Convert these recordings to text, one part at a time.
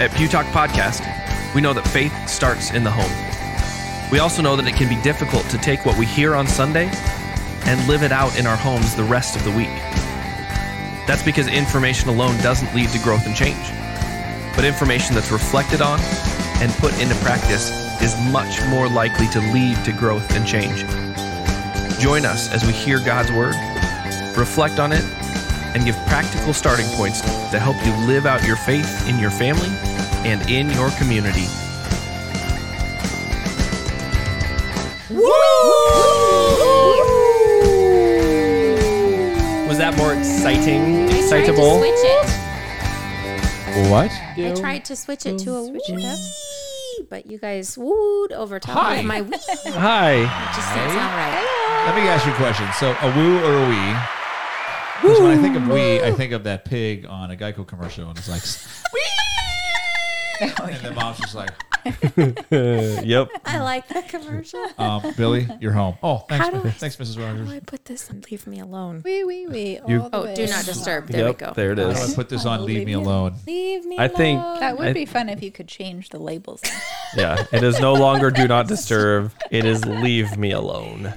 At Pew Talk Podcast, we know that faith starts in the home. We also know that it can be difficult to take what we hear on Sunday and live it out in our homes the rest of the week. That's because information alone doesn't lead to growth and change. But information that's reflected on and put into practice is much more likely to lead to growth and change. Join us as we hear God's Word, reflect on it, and give practical starting points to help you live out your faith in your family and in your community. Was that more exciting? I tried to Excitable? switch it. What? I tried to switch it to a wee, but you guys wooed over top Hi. of my wee. It Hi. just didn't sound right. Let me ask you a question. So, a woo or a wee? Because when I think of wee, I think of that pig on a Geico commercial, and it's like, wee! and the mom's just like, yep. I like that commercial. um, Billy, you're home. Oh, thanks, How do I- thanks, Mrs. How do Rogers. I put this and leave me alone? Wee wee wee. You- the Oh, way. do not disturb. There yep. we go. There it How do I put this on? Leave me alone. Leave me I think- alone. That would I- be fun if you could change the labels. Yeah. It is no longer do not disturb. It is leave me alone.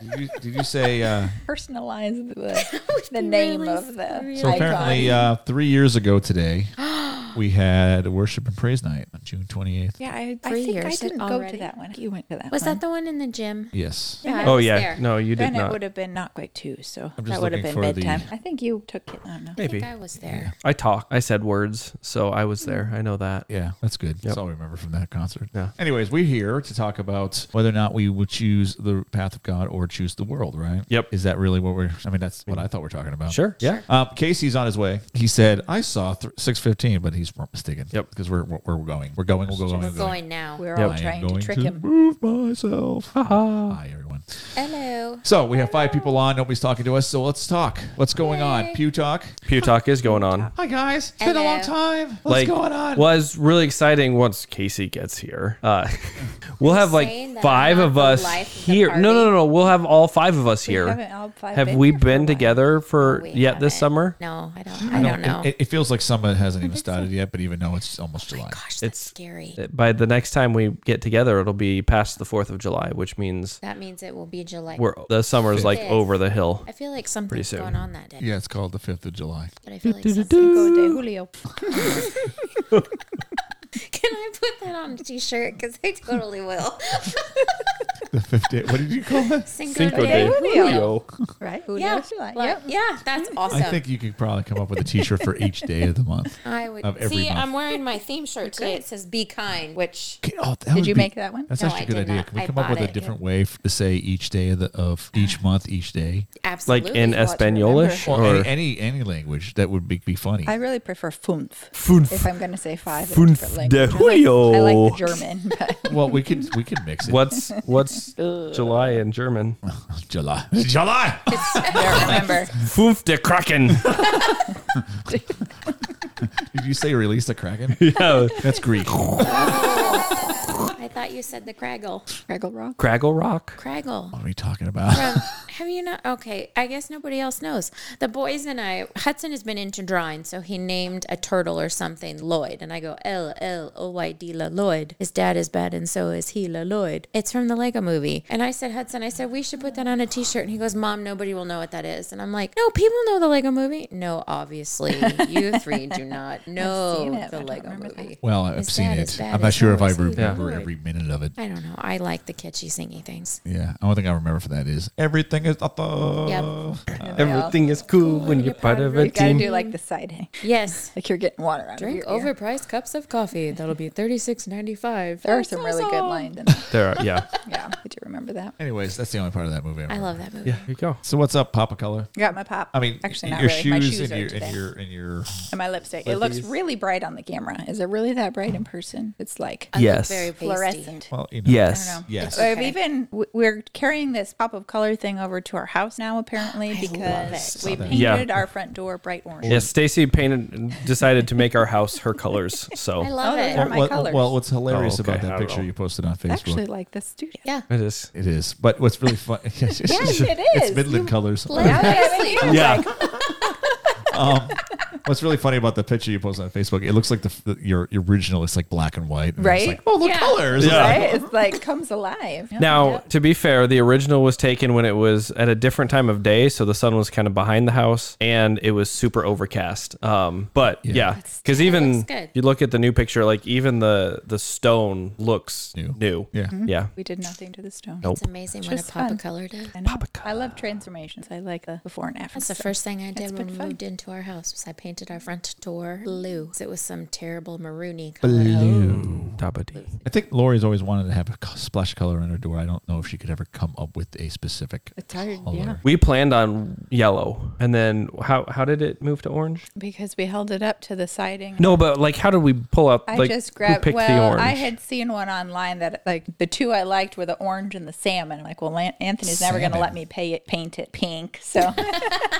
Did you, did you say? Uh, Personalize the, the name really of the really so apparently, uh, three years ago today, we had worship and praise night on June 28th. Yeah, I had I three think I years didn't go already. to that one. You went to that Was one. that the one in the gym? Yes. Yeah. I Oh was yeah. there. No, you did not. Then it not. would have been not quite two, so I'm just that would have looking been for the- bedtime. I think you took it. I don't know. I Maybe. think I was there. I talked. I said words, so I was there. I know that. Yeah, that's good. That's all I remember from that concert. Yeah. Anyways, we're here to talk about whether or not we would choose the path of God or choose the world, right? Yep. Is that really what we're? I mean, that's what I thought we are talking about. Sure. Yeah. Um, Casey's on his way. He said, "I saw th- six fifteen, but he's mistaken. Yep. Because we're, we're we're going. We're going. We're going. We're We're going now. We're Yep. all I am trying going to trick to him. move myself. ha Hi, everyone. Hello. So we have five people on. Nobody's talking to us. So let's talk. What's going on? Pew talk. Pew talk is going on. Hi guys. It's been a long time. What's like, going on? Well, it's really exciting once Casey gets here. Uh, we'll have like five of us life of here. No, no, no, no. We'll have all five of us We here. haven't all five Have been we here been together for We yet this haven't. summer? No, I don't. I don't know. It, it feels like summer hasn't even started yet, but even though it's almost oh July. Gosh, that's It's- scary. By the next time we get together, it'll be past the Fourth of July, which means That means it will be July. we're the summer's like Fifth. over the hill. I feel like something's soon. going on that day. Yeah, it's called the fifth of July. But I feel like something. Cinco de Julio. Can I put that on a t-shirt? Because I totally will. The fifth day. What did you call it? Cinco, Cinco de de Julio. Julio. Right? Julio Yeah, like- Yep. yeah, that's awesome. I think you could probably come up with a T-shirt for each day of the month. I would of every see. month. I'm wearing my theme shirt today. It says "Be kind," which Okay, oh, that Did you be- make that one? That's No, actually I a good idea. not. Can we I come up with bought a it, different way f- to say each day of, the, of each month, each day, Absolutely. Like in Well, Espanolish or or any, any any language that would be, be funny. I really prefer funf. Funf. If I'm going to say five in Funf different de languages. I like- I like the German, but well, we could we could mix it. what's what's July in German? July? July. I don't remember. Fünf der Kraken. Did you say release the kraken? yeah. That's Greek. I thought you said the Craggle. Craggle Rock. Craggle Rock. Craggle. What are we talking about? From, have you not? Okay, I guess nobody else knows. The boys and I, Hudson has been into drawing, so he named a turtle or something Lloyd, and I go L L O Y D La Lloyd. His dad is bad, and so is he La Lloyd. It's from the Lego Movie, and I said Hudson, I said we should put that on a T-shirt, and he goes, Mom, nobody will know what that is, and I'm like, No, people know the Lego Movie. No, obviously, you three do not know seen it, the but I don't Lego remember that. movie. Well, I've His seen it. I'm not sure if I hell, is he? remember Yeah. every minute of it. I don't know. I like the catchy singy things. Yeah, the only thing I remember for that is everything is. Yep. Everything is cool when you're part of a You got to team. do like the side hang. Yes. Like you're getting water out Drink of your ear. overpriced cups of coffee. That'll be thirty six ninety five. There are some really good lines in there. There, are, yeah, Yeah, I do remember that. Anyways, that's the only part of that movie. I, I remember. love that movie. yeah. Here you go. So what's up, Papa Color? I got my pop. I mean, actually, not your really. my shoes shoes and are your today. and your and your. and my lipstick. It looks Flippies. really bright on the camera. Is it really that bright in person? It's like I look Yes. very pasty. Fluorescent. Well, you know. I Yes. don't. Yes. I've Okay. even we're carrying this pop of color thing over to our house now apparently because we painted Yeah. our front door bright orange. Yes, Stacy painted decided to make our house her colors. So I love Oh, it. are my well, colors. well, what's hilarious Oh, okay. about that picture know. you posted on I Facebook? actually like the studio. yeah. it is. it is, but what's really fun? yes, Yes, it It's is. Midland colors. Blend nicely. Yeah. Um, What's really funny about the picture you posted on Facebook? It looks like the, the your, your original is like black and white, and Right? It's like, oh, the Yeah. colors. Yeah. Right? It's like comes alive. Yep. Now, to be fair, the original was taken when it was at a different time of day, so the sun was kind of behind the house, and it was super overcast. Um, but yeah, because even looks good. you look at the new picture, like even the the stone looks New. new. Yeah. yeah. We did nothing to the stone. Nope. It's amazing what a Just pop fun. of color does. I. I love transformations. I like the before and after. That's the first thing I It's did when we fun. moved into our house was I painted our front door blue. It was some terrible maroony color. Oh. Dabba-dee. I think Lori's always wanted to have a splash color in her door. I don't know if she could ever come up with a specific It's hard, color. yeah. We planned on yellow, and then how how did it move to orange? Because we held it up to the siding. No, but like, how did we pull up? I like, just who grabbed. picked Well, the orange? I had seen one online that like the two I liked were the orange and the salmon. I'm like, well, Lan- Anthony's never going to Salmon. let me pay it, paint it pink. So,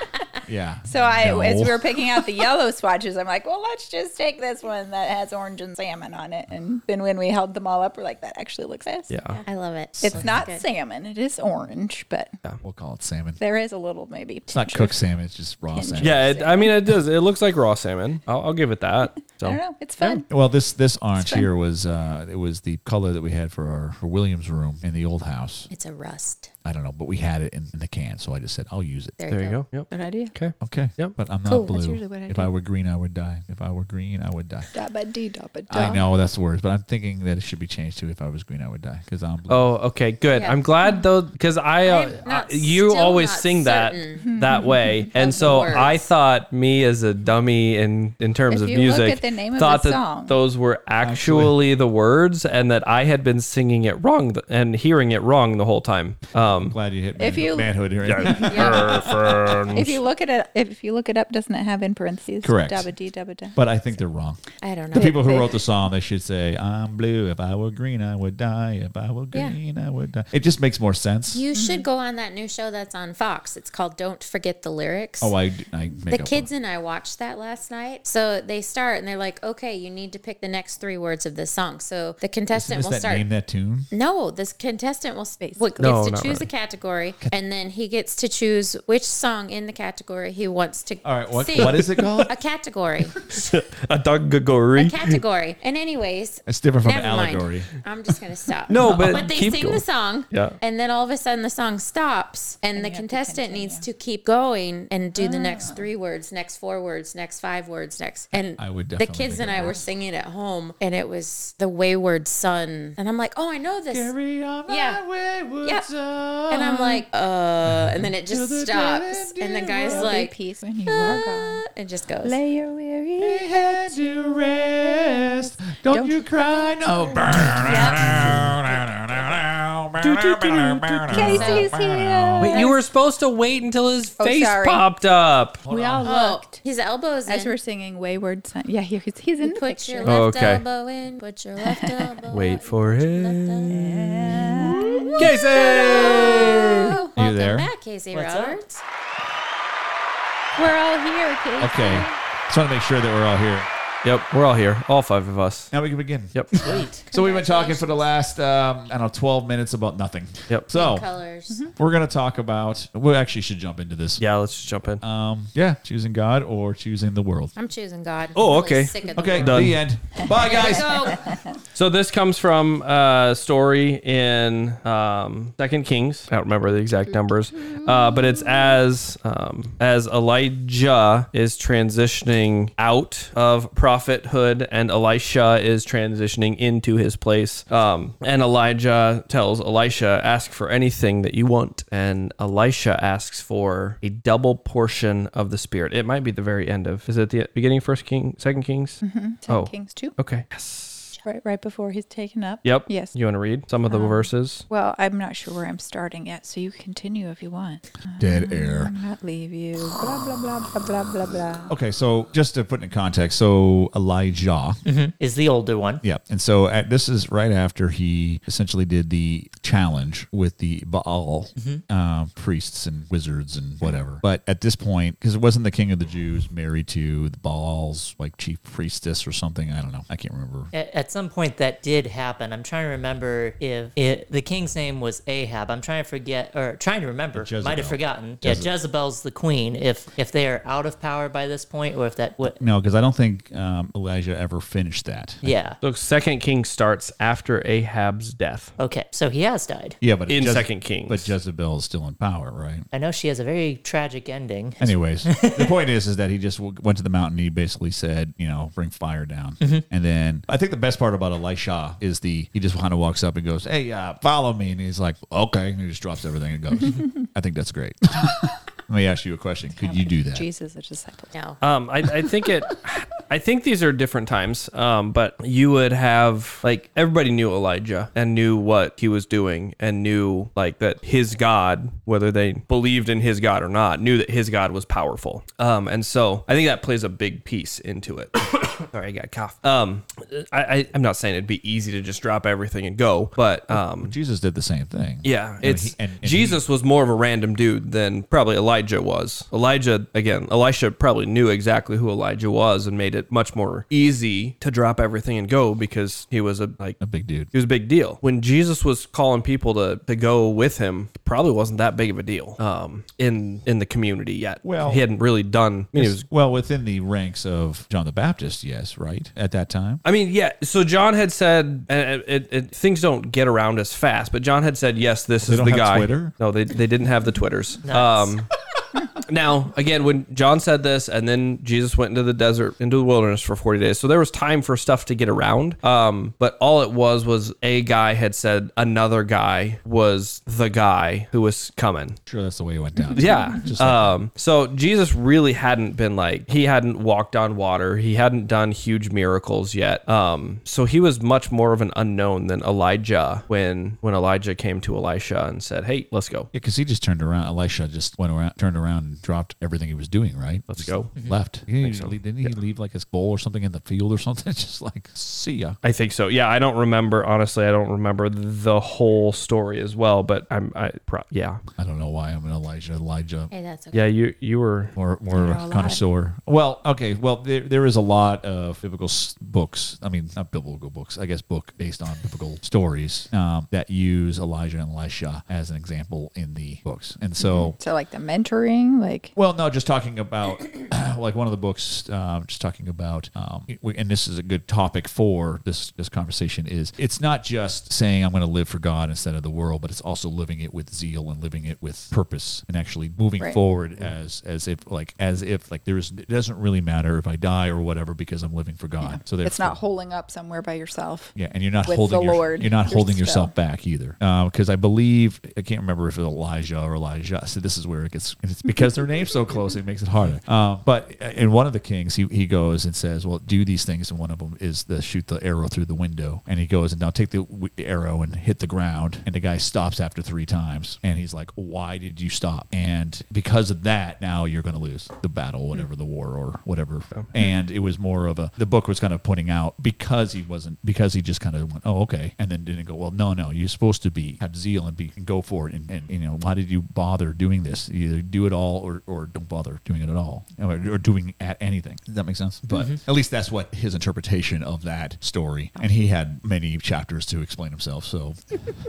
Yeah. so I No. as we were picking out the yellow swatches, I'm like, well, let's just take this one that has orange and salmon on it. And then when we held them all up, we're like, that actually looks nice. yeah. I love it. It's not good. salmon; it is orange, but We'll call it salmon. there is a little maybe. It's not cooked salmon. It's just raw salmon. Yeah, it, I mean, it does. It looks like raw salmon. I'll, I'll give it that. So I don't know. It's fun. Well, this this orange here was uh, it was the color that we had for our for Williams room in the old house. It's a rust. I don't know, but we had it in, in the can, so I just said I'll use it. There, there you go. Yep. Good idea. Okay. Okay. Yep. But I'm not Cool. blue. That's usually what I if do. I were green, I would die. If I were green, I would die. Dabba dee dabba I know that's the words, but I'm thinking that it should be changed to if I was green, I would die because I'm blue. Oh, okay, good. Yeah. I'm glad though, because I, uh, I'm not- I- you still always not sing that certain that way, and the so I words. thought me as a dummy in in terms If of you look music at the name of thought the that song. those were actually the words, and that I had been singing it wrong th- and hearing it wrong the whole time. I'm Um, glad you hit If you- manhood here. If you look at it, if you look it up, doesn't it have in parentheses? Correct. Dabba dee dabba da. but I think they're wrong. I don't know. The people who wrote the song, they should say, "I'm blue. If I were green, I would die. If I were Yeah. green, I would die." It just makes more sense. You Mm-hmm. should go on that new show that's on Fox. It's called Don't Forget the Lyrics. oh, I, I the kids for and I watched that last night. So they start and they're like, okay, you need to pick the next three words of this song. So the contestant will start. name that tune? No, this contestant will space. Well, gets No, to choose really. a category, and then he gets to choose which song in the category he wants to. All right, what sing. what is it called? A category, a doggory. a category, and anyways, It's different from never mind. allegory. I'm just gonna stop. No, but but they keep sing going. the song, Yeah. and then all of a sudden the song stops, and, the you have to contestant needs to keep going and do the next three ah. words, next four words, next five words, next. And I would the kids and it I were singing at home, and it was the Wayward Son, and I'm like, oh, I know this. Carry on my Yeah. wayward Yep. son. And I'm like, uh, and then it just stops, and the end guy's will like, peace when you are gone. it just goes. Lay your weary head to rest. Don't, Don't- you cry, no. Casey's here. Wait, you were supposed to wait until his Oh, face sorry. popped up. we all Oh, looked his elbows as in. we're singing Wayward Son. Yeah, he- he's, he's in the Put picture. your Oh, left okay. elbow in. Put your left elbow. Wait out, for put your it. left elbow- Casey. Oh, welcome there? back, Casey Roberts. We're all here, Casey. Okay. Just want to make sure that we're all here. Yep, we're all here, all five of us. Now we can begin. Yep. Sweet. So we've been talking for the last, um, I don't know, 12 minutes about nothing. Yep. So Colors. we're going to talk about, we actually should jump into this. Yeah, let's just jump in. Um, yeah, choosing God or choosing the world. I'm choosing God. Oh, I'm really okay. Sick of the Okay, world. Done. the end. Bye, guys. Go. So this comes from a story in um, Second Kings. I don't remember the exact numbers, uh, but it's as um, as Elijah is transitioning out of prophethood and Elisha is transitioning into his place. Um, and Elijah tells Elisha, "Ask for anything that you want," and Elisha asks for a double portion of the Spirit. It might be the very end of. Is it the beginning? of First King, Second Kings. Second Oh. Kings 2. Okay. Yes. Right, right before he's taken up. Yep. Yes. You want to read some of the um, verses? Well, I'm not sure where I'm starting yet, so you continue if you want. Dead um, air. Not leave you. Blah blah blah blah blah blah blah. Okay, so just to put it in context, so Elijah, mm-hmm. is the older one. yeah, and so at, this is right after he essentially did the challenge with the Baal mm-hmm. uh, priests and wizards and whatever. But at this point, because it wasn't the king of the Jews married to the Baal's like chief priestess or something, I don't know, I can't remember. At, at some some point that did happen. I'm trying to remember if it, the king's name was Ahab. I'm trying to forget or trying to remember. Jezebel. Might have forgotten. Yeah, Jezebel's the queen. If if they are out of power by this point, or if that what? No, because I don't think um, Elijah ever finished that. Yeah. So Second King starts after Ahab's death. Okay, so he has died. Yeah, but In Jeze- Second King, but Jezebel is still in power, right? I know she has a very tragic ending. Anyways, the point is, is that he just went to the mountain. He basically said, you know, bring fire down. And then I think the best part about Elisha is the he just kind of walks up and goes, "Hey, uh, follow me," and he's like, "Okay," and he just drops everything and goes. I think that's great. Let me ask you a question. Could you do that? Jesus, a disciple. No. Um, I, I think it. I think these are different times. Um, but you would have like everybody knew Elijah and knew what he was doing and knew like that his God, whether they believed in his God or not, knew that his God was powerful. Um, and so I think that plays a big piece into it. Sorry, I got a cough. Um, I, I I'm not saying it'd be easy to just drop everything and go, but um, Jesus did the same thing. yeah, And it's he- and- and he- Jesus was more of a random dude than probably Elijah was. Elijah, again, Elisha probably knew exactly who Elijah was and made it much more easy to drop everything and go because he was a like a big dude. he was a big deal. When Jesus was calling people to, to go with him, probably wasn't that big of a deal um, in in the community yet. Well- he hadn't really done. I mean, was well within the ranks of John the Baptist, yes, right at that time. I mean, yeah. So John had said, and it, it, it, things don't get around as fast, but John had said, yes, this is don't the have guy. Twitter? No, they, they didn't have the Twitters. Nice. Um, now, again, when John said this, and then Jesus went into the desert, into the wilderness for 40 days. So there was time for stuff to get around. Um, but all it was was a guy had said another guy was the guy who was coming. Sure, that's the way it went down. Yeah. Just like um, so Jesus really hadn't been like he hadn't walked on water. He hadn't done huge miracles yet. Um, so he was much more of an unknown than Elijah when when Elijah came to Elisha and said, "Hey, let's go." Yeah, because he just turned around. Elisha just went around, turned around, and dropped everything he was doing. Right? Let's Just go. Left. He didn't, he- didn't he leave like his bowl or something in the field or something? just like, see ya. I think so. Yeah, I don't remember honestly. I don't remember the whole story as well, but I'm I pro- yeah. I don't know why I'm an Elijah. Elijah. Hey, that's okay. Yeah, you you were More, more know a connoisseur. Well, okay. Well, there, there is a lot of biblical s- books. I mean, not biblical books. I guess book based on biblical stories um, that use Elijah and Elisha as an example in the books. And so, So like the mentoring, like Well, no, just talking about like one of the books, um, just talking about, um, and this is a good topic for this this conversation. Is it's not just saying I'm going to live for God instead of the world, but it's also living it with zeal and living it with purpose and actually moving Right. forward as as if like as if like there's it doesn't really matter if I die or whatever because I'm living for God. So it's not holding up somewhere by yourself. yeah, and you're not holding the your, Lord. you're not You're holding still- yourself back either. Because I believe I can't remember if it's Elijah or Elijah. So this is where it gets. It's because their name so close, it makes it harder. Um, but in one of the kings, he he goes and says, "Well, do these things." And one of them is the shoot the arrow through the window. And he goes and now take the w- arrow and hit the ground. And the guy stops after three times, and he's like, "Why did you stop?" And because of that, now you're going to lose the battle, whatever the war or whatever. And it was more of a the book was kind of pointing out because he wasn't because he just kind of went, "Oh, okay," and then didn't go, "Well, no, no, you're supposed to be have zeal and be and go for it." And, and you know, why did you bother doing this? Either do it all or or don't bother doing it at all, or, or doing at anything. Does that make sense? But mm-hmm. at least that's what his interpretation of that story. And he had many chapters to explain himself, so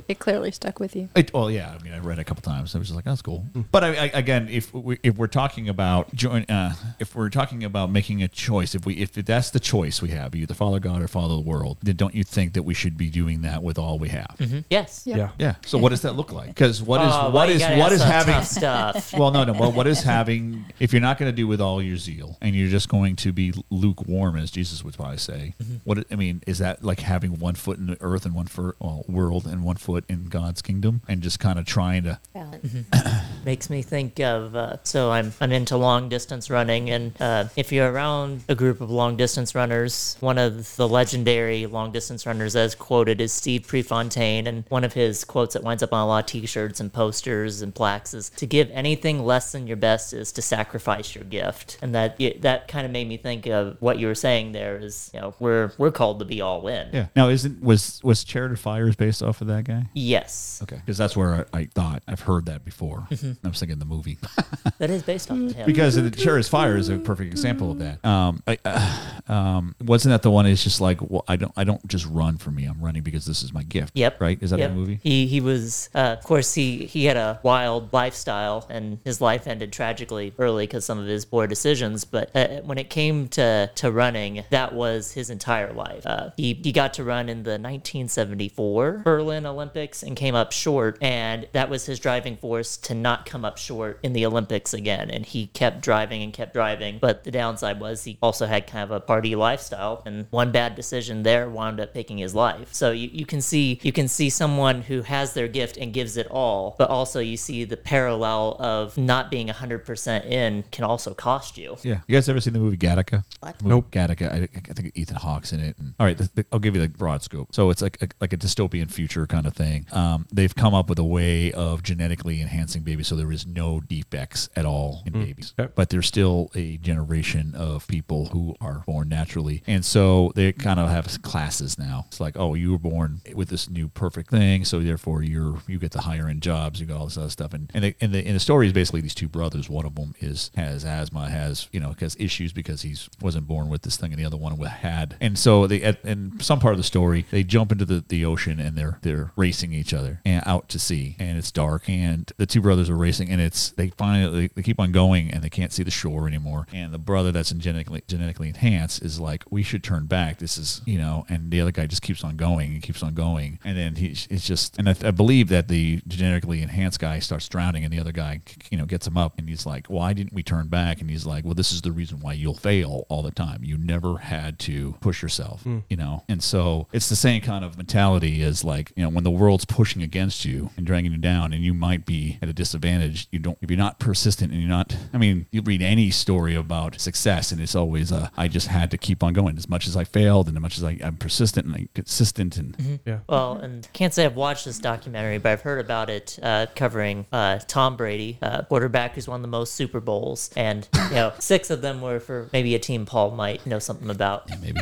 It clearly stuck with you. it, well, yeah. I mean, I read it a couple times. I was just like, "That's cool." Mm. But I, I, again, if we, if we're talking about join, uh, if we're talking about making a choice, if we if that's the choice we have, either follow God or follow the world, then don't you think that we should be doing that with all we have? Mm-hmm. Yes. Yeah. Yeah. So what does that look like? Because what is Oh, why what you is gotta what ask is that having stuff? well, no, no. Well, what is having if you're not going to do with all your zeal and you're just going to be lukewarm, as Jesus would probably say? What I mean is that like having one foot in the earth and one foot well, world and one foot in God's kingdom, and just kind of trying to Balance. makes me think of uh, so I'm I'm into long distance running, and uh, if you're around a group of long distance runners, one of the legendary long distance runners as quoted is Steve Prefontaine, and one of his quotes that winds up on a lot of T-shirts and posters and plaques is to give anything less than your best is to sacrifice your gift, and that that kind of made me think of what you were saying there is you know we're we're called to be all in. yeah. Now, isn't was was Chariots of Fires based off of that guy? Yes. Okay, because that's where I, I thought I've heard that before. Mm-hmm. I was thinking the movie That is based on him. because the Cherries Fire is a perfect example of that. Um, I, uh, um, wasn't that the one? It's just like well, I don't I don't just run for me. I'm running because this is my gift. Yep. Right? Is that Yep. the movie? He he was, uh, of course, he he had a wild lifestyle, and his life ended tragically early because some of his poor decisions. But uh, when it came to to running, that was his entire life. Uh, he he got to run in the 1974 Berlin Olympics and came up short, and that was his driving force to not come up short in the Olympics again. And he kept driving and kept driving. But the downside was he also had kind of a party lifestyle, and one bad decision there wound up taking his life. So you, you can see you can see someone who has their gift and gives it all, but also you see the parallel of not being 100% in can also cost you. Yeah. You guys ever seen the movie Gattaca? What? Nope. Gattaca. I, I think Ethan Hawke's in it. And, all right, the, the, I'll give you the broad scope. So it's like a, like a dystopian future kind of thing. Um, they've come up with a way of genetically enhancing babies, so there is no defects at all in babies. Okay. But there's still a generation of people who are born naturally, and so they kind of have classes now. It's like, oh, you were born with this new perfect thing, so therefore you're you get the higher end jobs, you got all this other stuff. And and the, and the, and the story is basically these two brothers. One of them is has asthma, has you know has issues because he's wasn't born with this thing, and the other one had. And so they at in some part of the story they jump into the, the ocean and they're they're racing each other and out to sea, and it's dark, and the two brothers are racing, and it's they finally they, they keep on going, and they can't see the shore anymore, and the brother that's genetically genetically enhanced is like we should turn back. This is you know, and the other guy just keeps on going and keeps on going, and then he it's just and I, I believe that the genetically enhanced guy starts drowning, and the other guy you know gets him up, and he's like, why didn't we turn back? And he's like, well, this is the reason why you'll fail all the time. You never had to push yourself, you know, and so it's the same kind of mentality as like you know when the world's pushing against you and dragging you down, and you might be at a disadvantage. You don't if you're not persistent and you're not. I mean, you read any story about success, and it's always uh, I just had to keep on going as much as I failed, and as much as I, I'm persistent and I'm consistent, and Yeah. Well, and can't say I've watched this documentary, but I've heard about it uh, covering uh, Tom Brady, uh, quarterback who's won the most Super Bowls, and you know six of them were for maybe a team Paul might know something about. Yeah, maybe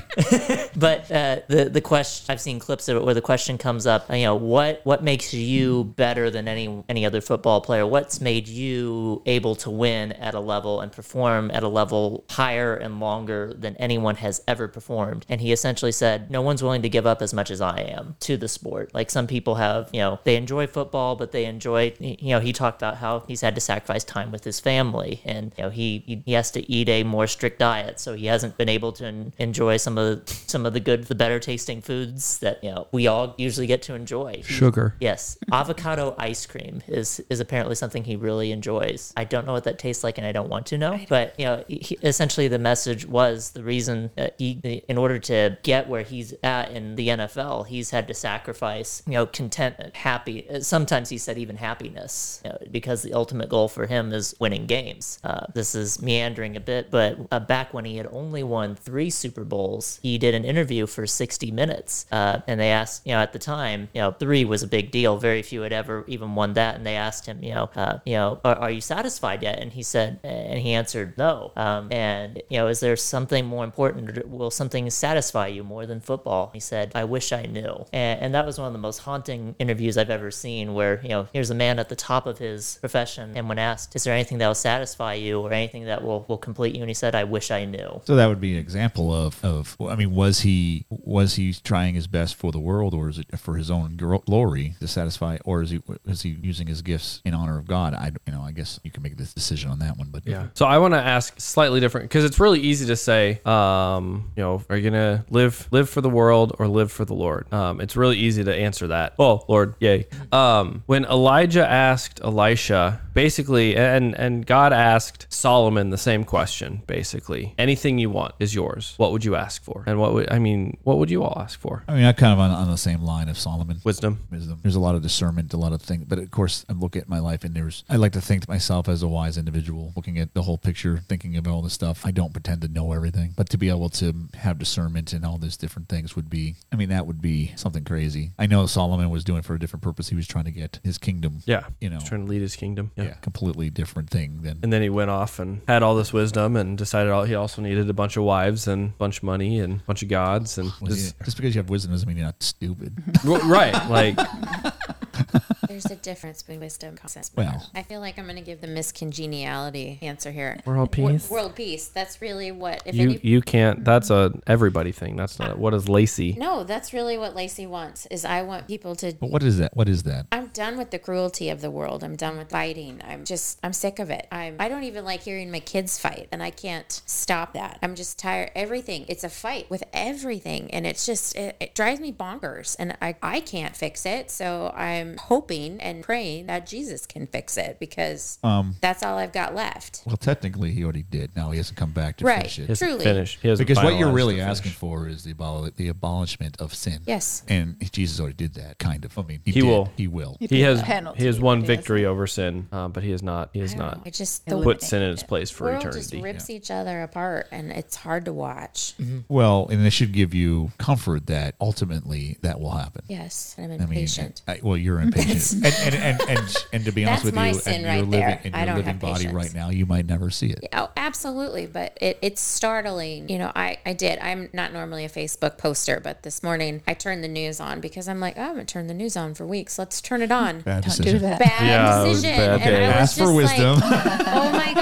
But uh, the the question I've seen clips of it where the question comes up, you know, what what makes you better than any any other football player? What's made you able to win at a level and perform at a level higher and longer than anyone has ever performed? And he essentially said, no one's willing to give up as much as I am to the sport. Like some people have, you know, they enjoy football, but they enjoy, you know, he talked about how he's had to sacrifice time with his family, and you know, he he, he has to eat a more strict diet, so he hasn't been able to en- enjoy some of the, some of the good, the better tasting foods that you know we all usually get to enjoy. He- Sugar. Yes, avocado ice cream is is apparently something he really enjoys. I don't know what that tastes like, and I don't want to know. But you know, he, essentially the message was the reason that he, in order to get where he's at in the NFL, he's had to sacrifice, you know, contentment, happy. Sometimes he said even happiness, you know, because the ultimate goal for him is winning games. Uh, this is meandering a bit, but uh, back when he had only won three Super Bowls, he did an interview for 60 minutes, uh, and they asked, you know, at the time, you know, three was a big deal. Very few had ever even won that, and they asked him, you know, uh, you know, are, are you satisfied yet? And he said, and he answered no. Um, and you know, is there something more important? Will something satisfy you more than football? He said, I wish I knew. And, and that was one of the most haunting interviews I've ever seen, where you know, here's a man at the top of his profession, and when asked, is there anything that will satisfy you or anything that will will complete you? And he said, I wish I knew. So that would be an example of, of I mean, was he was he trying his best for the world, or is it for his own glory to satisfy, or is he is he using his gifts in honor of God? I you know I guess you can make this decision on that one, but Yeah. So I want to ask slightly different because it's really easy to say, um, you know, are you gonna live live for the world or live for the Lord? Um, it's really easy to answer that. Oh, Lord, yay. Um, when Elijah asked Elisha, basically, and and God asked Solomon the same question, basically, anything you want is yours. What would you ask for? And what would I mean? What would you all ask for? I mean, I'm kind of on, on the same line of Solomon. Wisdom. wisdom. There's a lot of discernment, a lot of things. But of course, I look at my life and there's, I like to think to myself as a wise individual, looking at the whole picture, thinking about all this stuff. I don't pretend to know everything, but to be able to have discernment and all these different things would be, I mean, that would be something crazy. I know Solomon was doing it for a different purpose. He was trying to get his kingdom. Yeah. You know, trying to lead his kingdom. yeah, completely different thing than. And then he went off and had all this wisdom and decided all, he also needed a bunch of wives and a bunch of money and a bunch of gods and just, yeah, just because you have wisdom doesn't mean you're not stupid. Right like There's a difference between wisdom and sense. Well. I feel like I'm going to give the Miss Congeniality answer here. World Wo- peace. World peace. That's really what. If You any, you can't. That's a everybody thing. That's not. What is Lacey? no, that's really what Lacey wants. Is I want people to. But what is that? What is that? I'm done with the cruelty of the world. I'm done with fighting. I'm just I'm sick of it. I'm I don't even like hearing my kids fight and I can't stop that. I'm just tired everything. It's a fight with everything and it's just it, it drives me bonkers and I I can't fix it. So I'm hoping and praying that Jesus can fix it because Um, that's all I've got left. Well, technically, he already did. Now he hasn't come back to Right. finish it. He Truly. finished. He Because what you're really asking for is the abol- the abolishment of sin. Yes. And Jesus already did that, kind of. I mean, he, He did. will. He will. He has penalty, he has won but he victory over sin, uh, but he has not. He has I don't know. It just Put sin in its place for world eternity. just rips each other apart and it's hard to watch. Well, and it should give you comfort that ultimately that will happen. Yes, and I'm I mean, impatient. I, well, you're impatient, and, and, and, and and to be honest That's with my you, sin and right you're living there. in I your don't living have body patience. right now, you might never see it. Oh, absolutely. But it, it's startling. You know, I, I did. I'm not normally a Facebook poster, but this morning I turned the news on because I'm like, oh, I haven't turned the news on for weeks. Let's turn it on. Bad Don't decision. do that. Bad Yeah, it decision. bad. And Okay. I was Ask for wisdom. Like, oh my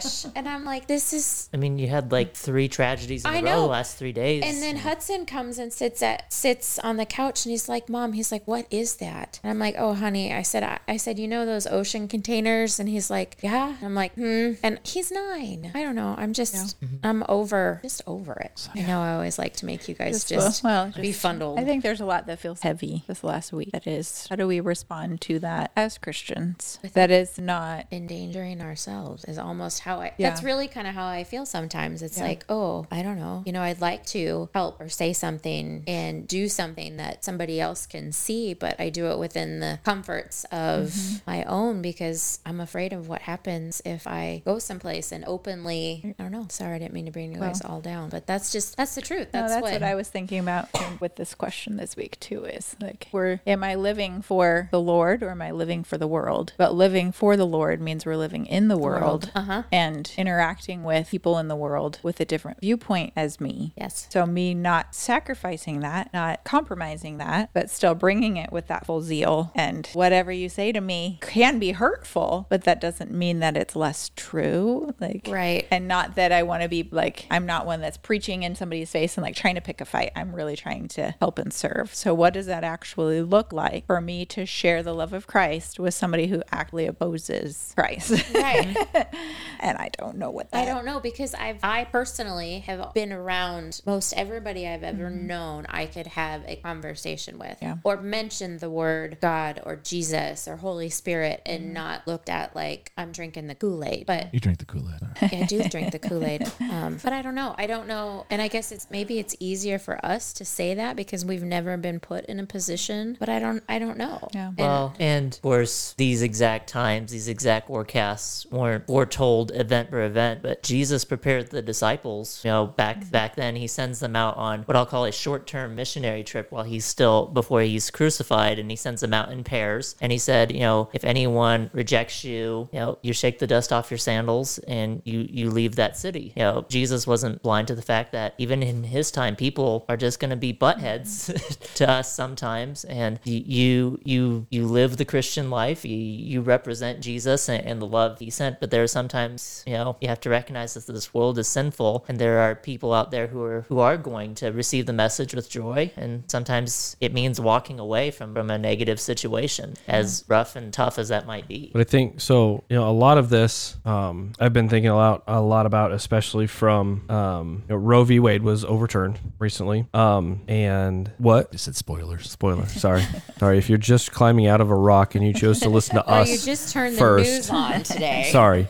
gosh. And I'm like, this is I mean, you had like three tragedies in I a row the last three days. And then Hudson comes and sits at sits on the couch and he's like, "Mom," he's like, "What is that?" And I'm like, "Oh, honey," I said, "I, I said, you know those ocean containers?" And he's like, "Yeah." And I'm like, "Hmm." And he's nine. I don't know. I'm just, I'm over, just over it. I know. I always like to make you guys just, well, be just- fundled. I think there's a lot that feels heavy this last week. That is, how do we respond to that as Christians? That is not. endangering ourselves is almost how I Yeah. that's really kind of how I feel sometimes. It's Yeah. like, oh, I don't know. You know, I'd like to help or say something and do something that somebody else can see, but I do it within the comforts of Mm-hmm. my own because I'm afraid of what happens if I go someplace and openly I don't know. Sorry, I didn't mean to bring you guys all down, but that's just that's the truth. No, That's, that's what, what I was thinking about with this question this week too. Is like, we're am I living for the Lord or am I living for the world? But living for the Lord means we're living in the world, Uh-huh. And interacting with people in the world with a different viewpoint as me. Yes. So me not sacrificing that, not compromising that, but still bringing it with that full zeal. And whatever you say to me can be hurtful, but that doesn't mean that it's less true. Like Right. and not that I want to be like I'm not one that's preaching in somebody's face and like trying to pick a fight. I'm really trying to help and serve. So what does that actually look like for me to share the love of Christ with somebody who actively opposes Christ? Right. and I don't know what that I don't know because I've I personally have been around most everybody I've ever known I could have a conversation with Yeah. or mention the word God or Jesus or Holy Spirit and not looked at like I'm drinking the Kool-Aid. But You drink the Kool-Aid. I do drink the Kool-Aid. Um, but I don't know. I don't know. And I guess it's maybe it's easier for us to say that because we've never been put in a position, but I don't I don't know. Yeah. And- Well, and of course, these exact times, these exact forecasts weren't foretold event per event, but Jesus prepared the disciples. You know, back mm-hmm. back then, he sends them out on what I'll call a short-term missionary trip while he's still before he's crucified, and he sends them out in pairs. And he said, you know, if anyone rejects you, you know, you shake the dust off your sandals and you you leave that city. You know, Jesus wasn't blind to the fact that even in his time, people are just going to be buttheads mm-hmm. to us sometimes, and you you you, you live the Christian life. You you represent Jesus and, and the love he sent, but there are sometimes you know you have to recognize that this world is sinful, and there are people out there who are who are going to receive the message with joy, and sometimes it means walking away from from a negative situation, as rough and tough as that might be. But I think so. You know, a lot of this um, I've been thinking a lot, a lot about, especially from um, you know, Roe v. Wade was overturned recently. Um, and what? Just said spoilers. Spoiler. Sorry, sorry. If you're just climbing out of a rock and you chose to listen to us, you just turned the first. news on today. Sorry.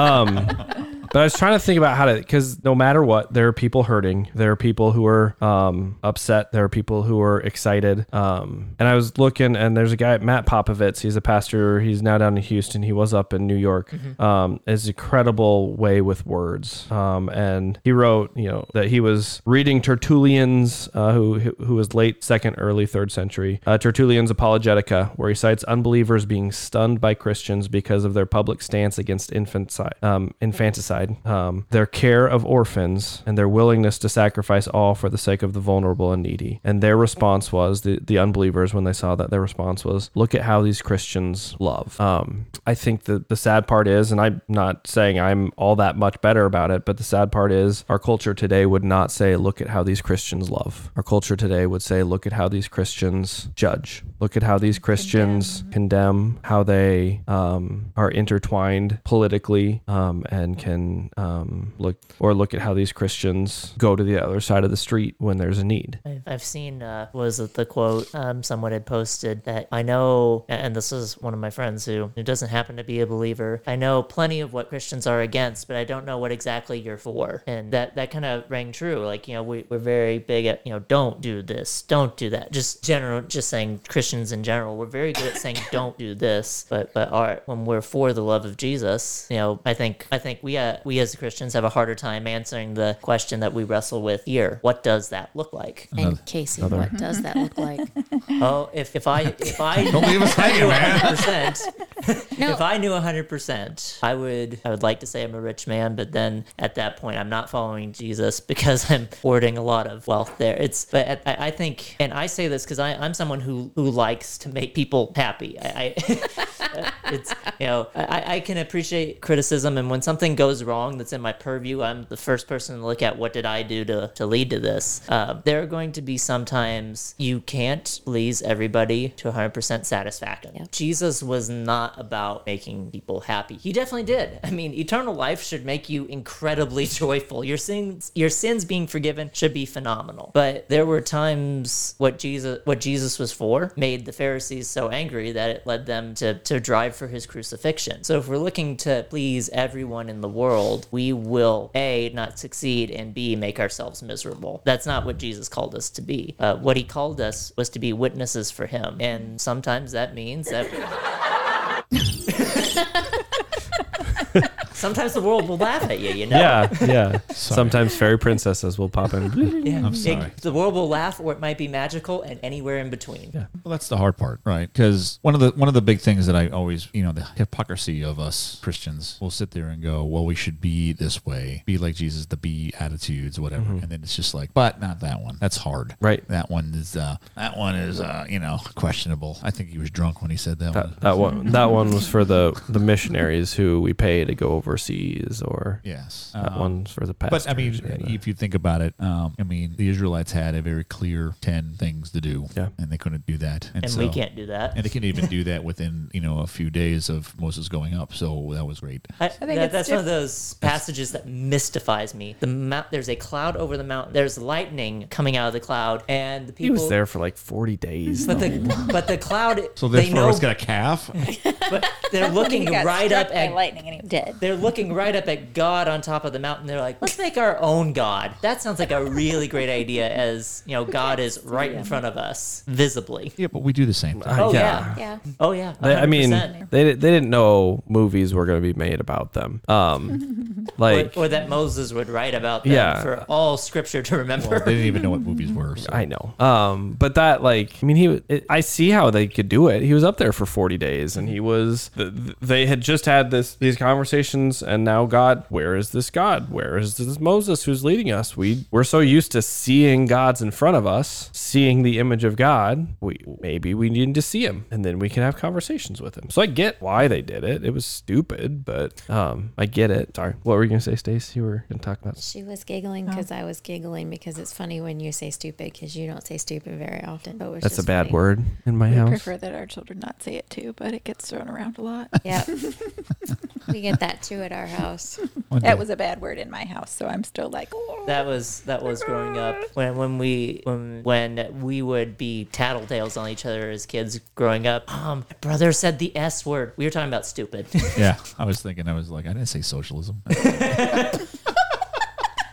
Um, but I was trying to think about how to, because no matter what, there are people hurting. There are people who are um, upset. There are people who are excited. Um, and I was looking, and there's a guy, Matt Popovits. He's a pastor. He's now down in Houston. He was up in New York. Um, is a credible way with words. Um, and he wrote, you know, that he was reading Tertullian's, uh, who who was late second, early third century, uh, Tertullian's Apologetica, where he cites unbelievers being stunned by Christians because of their public stance against infanticide. Um, infanticide. Um, their care of orphans and their willingness to sacrifice all for the sake of the vulnerable and needy. And their response was the, the unbelievers when they saw that their response was, "Look at how these Christians love." Um, I think the the sad part is, and I'm not saying I'm all that much better about it, but the sad part is our culture today would not say, "Look at how these Christians love." Our culture today would say, "Look at how these Christians judge. Look at how these Christians condemn, how they um, are intertwined politically, um, and can um, look or look at how these Christians go to the other side of the street when there's a need." I've, seen uh, was it the quote um, someone had posted that I know, and this is one of my friends who, who doesn't happen to be a believer. I know plenty of what Christians are against, but I don't know what exactly you're for, and that that kind of rang true. Like you know, we, we're very big at you know, don't do this, don't do that. Just general, just saying Christians in general, we're very good at saying don't do this, but but when we're for the love of Jesus, you know, I think I think we uh, we as Christians have a harder time answering the question that we wrestle with here. What does that look like? And Casey, what does that look like? Oh, if, if I if I Don't leave us hanging, man. No. if I knew hundred percent, I would I would like to say I'm a rich man, but then at that point I'm not following Jesus because I'm hoarding a lot of wealth there. It's but I, I think, and I say this because I'm someone who who likes to make people happy. I, I it's you know I, I can appreciate criticism, and when something goes wrong that's in my purview, I'm the first person to look at what did I do to to lead to this. Uh, there are going to be sometimes you can't please everybody to 100% satisfaction. Yeah. Jesus was not about making people happy. He definitely did. I mean, eternal life should make you incredibly joyful. Your sins, your sins being forgiven should be phenomenal. But there were times what Jesus, what Jesus was for, made the Pharisees so angry that it led them to to drive for his crucifixion. So if we're looking to please everyone in the world, we will a not succeed and b make ourselves miserable. That's not what Jesus called us to be. Uh, what he called us was to be witnesses for him, and sometimes that means that. Sometimes the world will laugh at you, you know? Yeah, yeah. Sometimes fairy princesses will pop in. Yeah. I'm sorry. It- the world will laugh, or it might be magical, and anywhere in between. Yeah. Well, that's the hard part, right? Because one of the one of the big things that I always, you know, the hypocrisy of us Christians will sit there and go, "Well, we should be this way, be like Jesus, the be attitudes, whatever," and then it's just like, but not that one. That's hard, Right. That one is uh, that one is uh, you know questionable. I think he was drunk when he said that. one. That, that one that one was for the the missionaries who we pay to go overseas, or Yes, that Um, one's for the pastors. But I mean, if you think about it, um, I mean, the Israelites had a very clear ten things to do, Yeah. and they couldn't do that, And so, we can't do that. and they couldn't even do that within you know a few days of Moses going up. So that was great. I, think that- it's that's one of those passages that mystifies me. The mount, there's a cloud over the mountain. There's lightning coming out of the cloud, and the people. he was there for like forty days. But the but the cloud. So they therefore, know, it's got a calf. but they're looking right up by at lightning and he was dead. they're looking right up at God on top of the mountain. They're like, let's make our own God. That sounds like a really great idea. As you know, God is right in front of us, visibly. yeah, but we do the same thing. Uh, Oh yeah. yeah. Yeah. Oh yeah. They, I mean, they, they didn't know movies were going to be made about them. Um, like or, or that Moses would write about them Yeah. for all Scripture to remember. Well, they didn't even know what movies were. So. I know. Um, but that like, I mean, he. It, I see how they could do it. He was up there for forty days, and he was. th- th- They had just had this these conversations, and now God, where is this God? Where is this Moses who's leading us? We we're so used to seeing God's in front of us, seeing the image of God. We maybe we need to see him, and then we can have conversations with him. So I get why they did it. It was stupid, but um, I get it. Sorry, what were you gonna say, Stace? You were gonna talk about. She was giggling because I was giggling because it's funny when you say stupid because you don't say stupid very often. But That's a bad funny. word in my We house. I prefer that our children not say it too, but it gets thrown around a lot. Yeah. we get that too at our house. One day. That was a bad word in my house, so I'm still like, oh. That was that was growing up when when we when when we would be tattletales on each other as kids growing up. Um, my brother said the S word. We were talking about stupid. yeah, I was thinking. I was like, I didn't say socialism.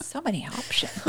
so many options.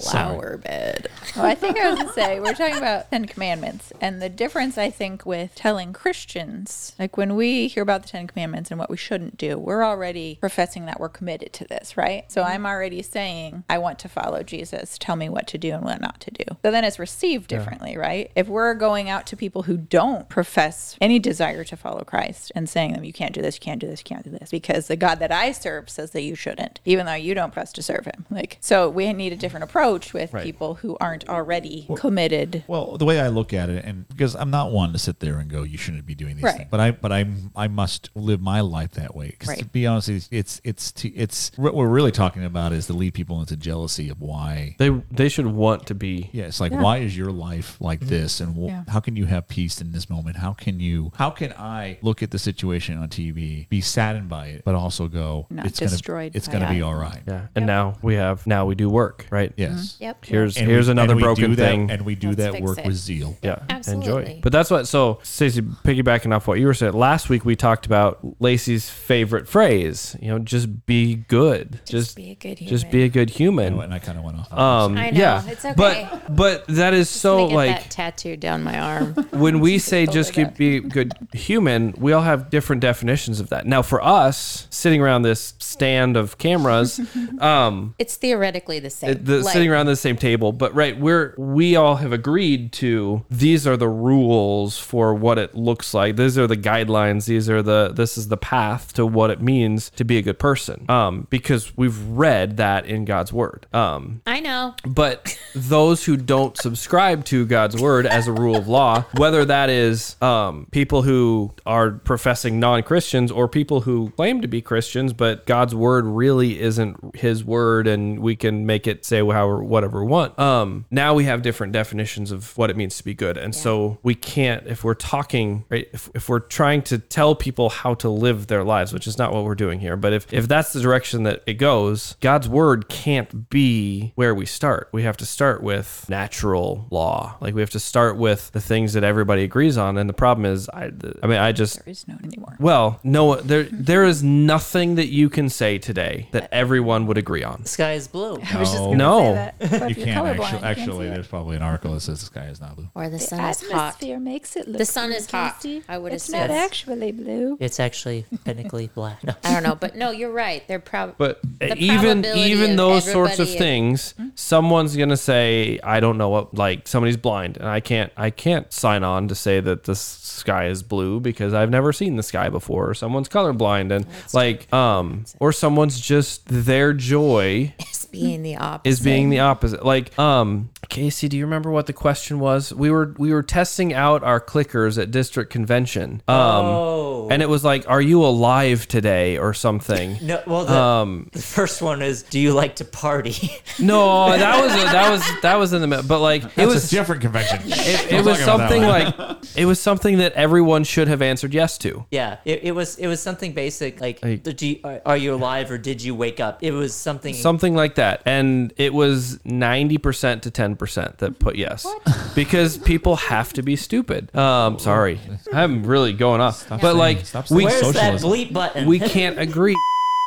Flower bed. Well, I think I was gonna say we're talking about Ten Commandments, and the difference I think with telling Christians, like when we hear about the Ten Commandments and what we shouldn't do, we're already professing that we're committed to this, right? So I'm already saying I want to follow Jesus. Tell me what to do and what not to do. So then it's received differently, right? If we're going out to people who don't profess any desire to follow Christ and saying them, you can't do this, you can't do this, you can't do this, because the God that I serve says that you shouldn't, even though you don't press to serve Him. Like so, we need a different approach with Right. people who aren't already committed. Well, the way I look at it, and because I'm not one to sit there and go, "You shouldn't be doing these Right. things," but I, but I, I must live my life that way. Because to be honest, it's, it's, it's, to, it's what we're really talking about is to lead people into jealousy of why. They they should want to be. Yeah, it's like why is your life like mm-hmm. this, and wh- Yeah. how can you have peace in this moment? How can you? How can I look at the situation on TV, be saddened by it, but also go, Not it's destroyed gonna, it's gonna be all right. Yeah. And now we have now we do work, right? Yes. Yep. Here's And here's we- another and we broken do that- thing. and we do Let's that fix work it. with zeal. yeah, enjoy. Absolutely. But that's what. So, Stacey, piggybacking off what you were saying, last week we talked about Lacey's favorite phrase. You know, just be good. Just, be a good human. Just be a good human. And I kind of went off. Um, I know, yeah, it's okay. But but that is so get like that tattooed down my arm. when we say just keep be good human, we all have different definitions of that. Now, for us, sitting around this stand of cameras, um, It's theoretically the same. it- the, Like, sitting around the same table, but right, we're we all have agreed to these are the rules for what it looks like. These are the guidelines. These are the this is the path to what it means to be a good person. Um, because we've read that in God's word. Um, I know. but those who don't subscribe to God's word as a rule of law, whether that is um, people who are professing non Christians or people who claim to be Christians, but God's word really isn't His word, and we can make it say however whatever we want. Um, now we have different definitions of what it means to be good, and so we can't if we're talking right if, if we're trying to tell people how to live their lives, which is not what we're doing here, but if if that's the direction that it goes, God's word can't be where we start. We have to start with natural law. Like we have to start with the things that everybody agrees on. And the problem is, I, I mean, I just, There is no anymore. well, no, there, there is nothing that you can say today that everyone would agree on. The sky is blue. I was just No. Gonna No. that. But you can't colorblind, actually. can't Actually, there's probably an article that says the sky is not blue. Or the The sun is hot. atmosphere makes it look The sun blue, is hot, Casey. I would It's assume. not actually blue. It's actually technically black. No. I don't know, but no, you're right. They're probably. But The even probability even of those sorts of everybody- things, someone's gonna say, "I don't know what." Like somebody's blind, and I can't I can't sign on to say that the sky is blue because I've never seen the sky before. Or someone's colorblind, and like um, or someone's just their joy is being the opposite. is being the opposite. Like, um, Casey, do you remember what the question was? We were we were testing out our clickers at district convention. Um, Oh. and it was like, "Are you alive today?" or something. No, well, the, Um, the first one is, do you like to party? No, that was a, that was that was in the middle. But like, it It was was a different convention. it, it was something like it was something that everyone should have answered yes to. yeah, it, it was it was something basic like, Like- do you, are, are you alive or did you wake up? It was something. Something like that. And it was 90% to 10% that put yes. Because people have to be stupid. Um, sorry. I'm really going off. But saying- like stop saying we Where's that socialism. bleep button? we can't agree.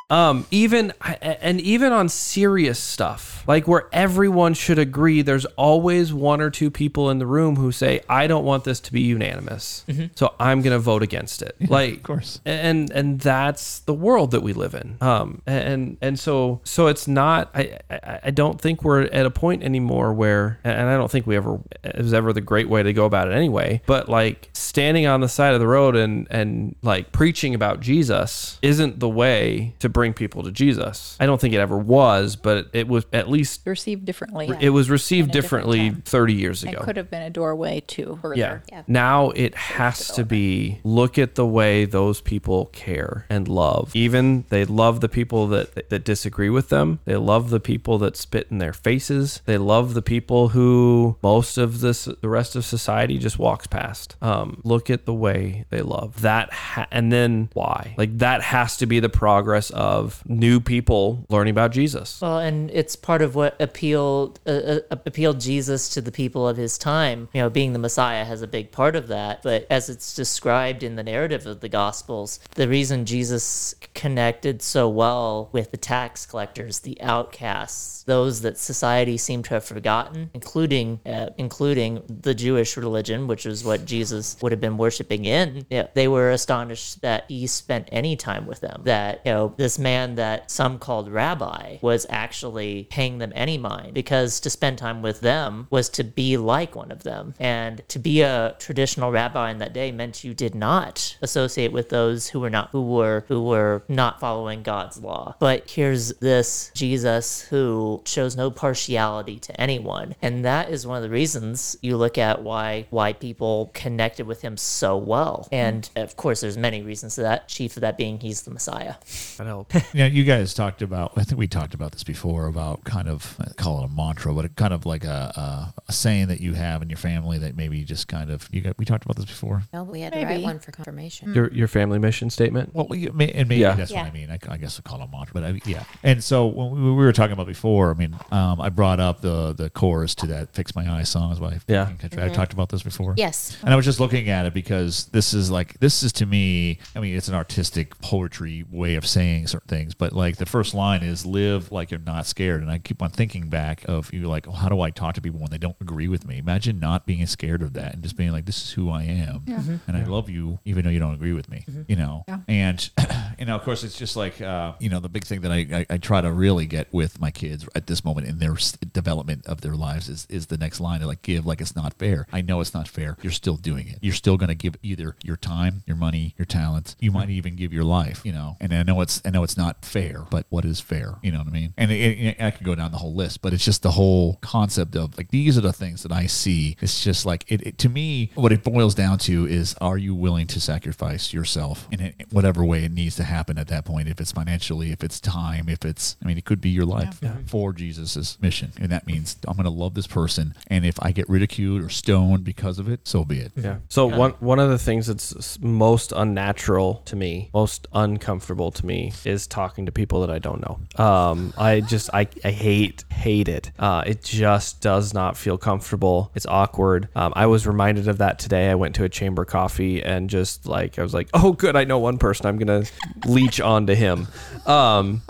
Um, even and even on serious stuff, like where everyone should agree, there's always one or two people in the room who say, "I don't want this to be unanimous, so I'm going to vote against it." Like, of course. and and that's the world that we live in. Um, and and so so it's not. I I, I don't think we're at a point anymore where, and I don't think we ever it was ever the great way to go about it anyway. But like standing on the side of the road and and like preaching about Jesus isn't the way to bring people to Jesus. I don't think it ever was, but it was at least Received differently. it was received a different differently 30 years ago. It could have been a doorway to further. Yeah. Yeah. Now it has to be look at the way those people care and love. Even they love the people that that disagree with them. They love the people that spit in their faces. They love the people who most of this the rest of society just walks past. Um, look at the way they love. That ha- and then why? Like that has to be the progress of of new people learning about Jesus. Well, and it's part of what appealed uh, uh, appealed Jesus to the people of his time. You know, being the Messiah has a big part of that. But as it's described in the narrative of the Gospels, the reason Jesus connected so well with the tax collectors, the outcasts, those that society seemed to have forgotten, including uh, including the Jewish religion, which is what Jesus would have been worshiping in. They were astonished that he spent any time with them. That you know, this man that some called rabbi was actually paying them any mind because to spend time with them was to be like one of them, and to be a traditional rabbi in that day meant you did not associate with those who were not who were who were not following God's law. But here's this Jesus who shows no partiality to anyone, and that is one of the reasons you look at why why people connected with him so well. And of course, there's many reasons to that. Chief of that being he's the Messiah. That helped. Yeah, you guys talked about. I think we talked about this before about kind of I call it a mantra, but it kind of like a, a, a saying that you have in your family that maybe just kind of you got. We talked about this before. No, we had to Maybe. write one for confirmation. Your your family mission statement. Well, we, may- and maybe Yeah. that's Yeah. what I mean. I, I guess I call it a mantra, but I, yeah. And so when we, we were talking about before, I mean, um, I brought up the the chorus to that "Fix My Eyes" song. Is why Yeah. I mm-hmm. talked about this before. Yes. And I was just looking at it because this is like this is to me. I mean, it's an artistic poetry way of saying certain things, but like the first line is "live like you're not scared," and I keep on thinking back of you like, oh, how do I talk to people when they don't agree with me? Imagine not being scared of that and just being like, this is who I am, mm-hmm. and I love you even though you don't agree with me. Mm-hmm. You know, and you know, of course, it's just like uh, you know the big thing that I, I I try to really get with my kids at this moment in their development of their lives is is the next line to like give like it's not fair. I know it's not fair. You're still doing it. You're still going to give either your time, your money, your talents. You might even give your life. You know, and I know it's I know it's not fair, but what is fair? You know what I mean? And it, it, I could go down the whole list, but it's just the whole concept of like these are the things that I see. It's just like it, it to me. What it boils down to is: Are you willing to sacrifice yourself in whatever way it needs to happen at that point? If it's financially, if it's time, if it's I mean, it could be your life for Jesus's mission, and that means I'm going to love this person, and if I get ridiculed or stoned because of it, so be it. Yeah. So one one of the things that's most unnatural to me, most uncomfortable to me, is talking to people that I don't know. Um, I just I, I hate hate it. Uh, it just does not feel comfortable. It's awkward. Um, I was reminded of that today. I went to a chamber coffee and just like I was like, oh good, I know one person. I'm gonna leech onto him. Um,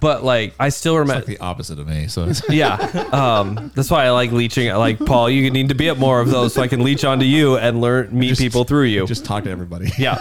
but like I still remember. like the opposite of me. So Yeah. Um, that's why I like leeching. Like Paul, you need to be at more of those so I can leech onto you and learn meet Just- people through you. just talk to everybody. yeah.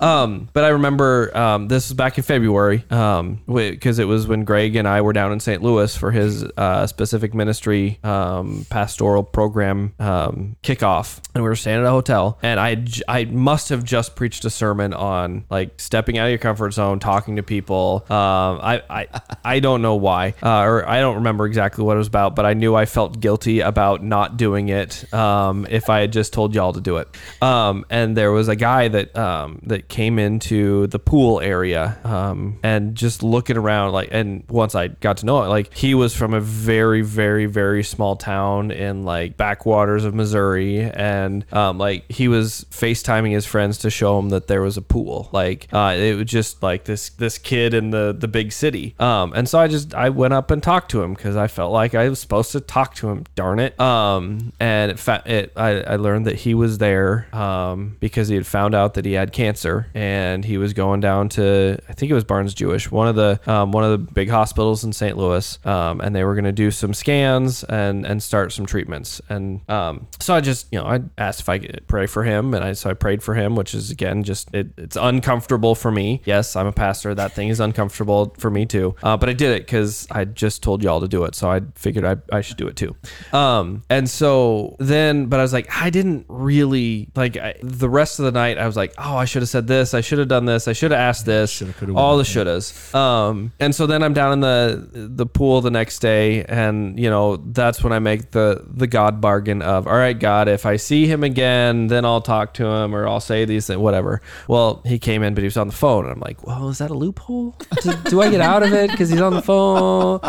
Um, but I remember um, this was back in February um, because it was when Greg and I were down in St. Louis for his uh, specific ministry um, pastoral program um, kickoff, and we were staying at a hotel, and I j- I must have just preached a sermon on like stepping out of your comfort zone, talking to people. Um, I, I I don't know why, uh, or I don't remember exactly what it was about, but I knew I felt guilty about not doing it um, if I had just told y'all to do it. Um, and there was a guy that um, that came into the pool area um, and just looking around, like, and once I got to know it, like he was from a very, very, very small town in like backwaters of Missouri, and like he was FaceTiming his friends to show him that there was a pool. Like uh, it was just like this this kid in the the big city. Um, and so I just I went up and talked to him because I felt like I was supposed to talk to him. Darn it. Um, and it, fa- it I, I learned that he was there um, because he had found out that he had cancer and he was going down to I think it was Barnes Jewish, one of the um, one of the big hospitals in St. Louis, um, and they were going to do some scans and and start some treatments. And um, so I just you know I asked if I could pray for him, and I so I prayed for him, which is again just it, it's uncomfortable for me. Yes, I'm a pastor. That thing is uncomfortable for me too. Uh, but I did it because I just told y'all to do it, so I figured I, I should do it too. Um, and so then, but I was like, I didn't really like I, the rest of the night. I was like, oh, I should have said this. I should have done this. I should have asked this. Shoulda, coulda, all the shouldas. Um, and so then I'm down in the the pool the next day, and you know that's when I make the the God bargain of, all right, God, if I see him again, then I'll talk to him or I'll say these things, whatever. Well, he came in, but he was on the phone, and I'm like, well, is that a loophole? do, do I get out of it because he's on the phone?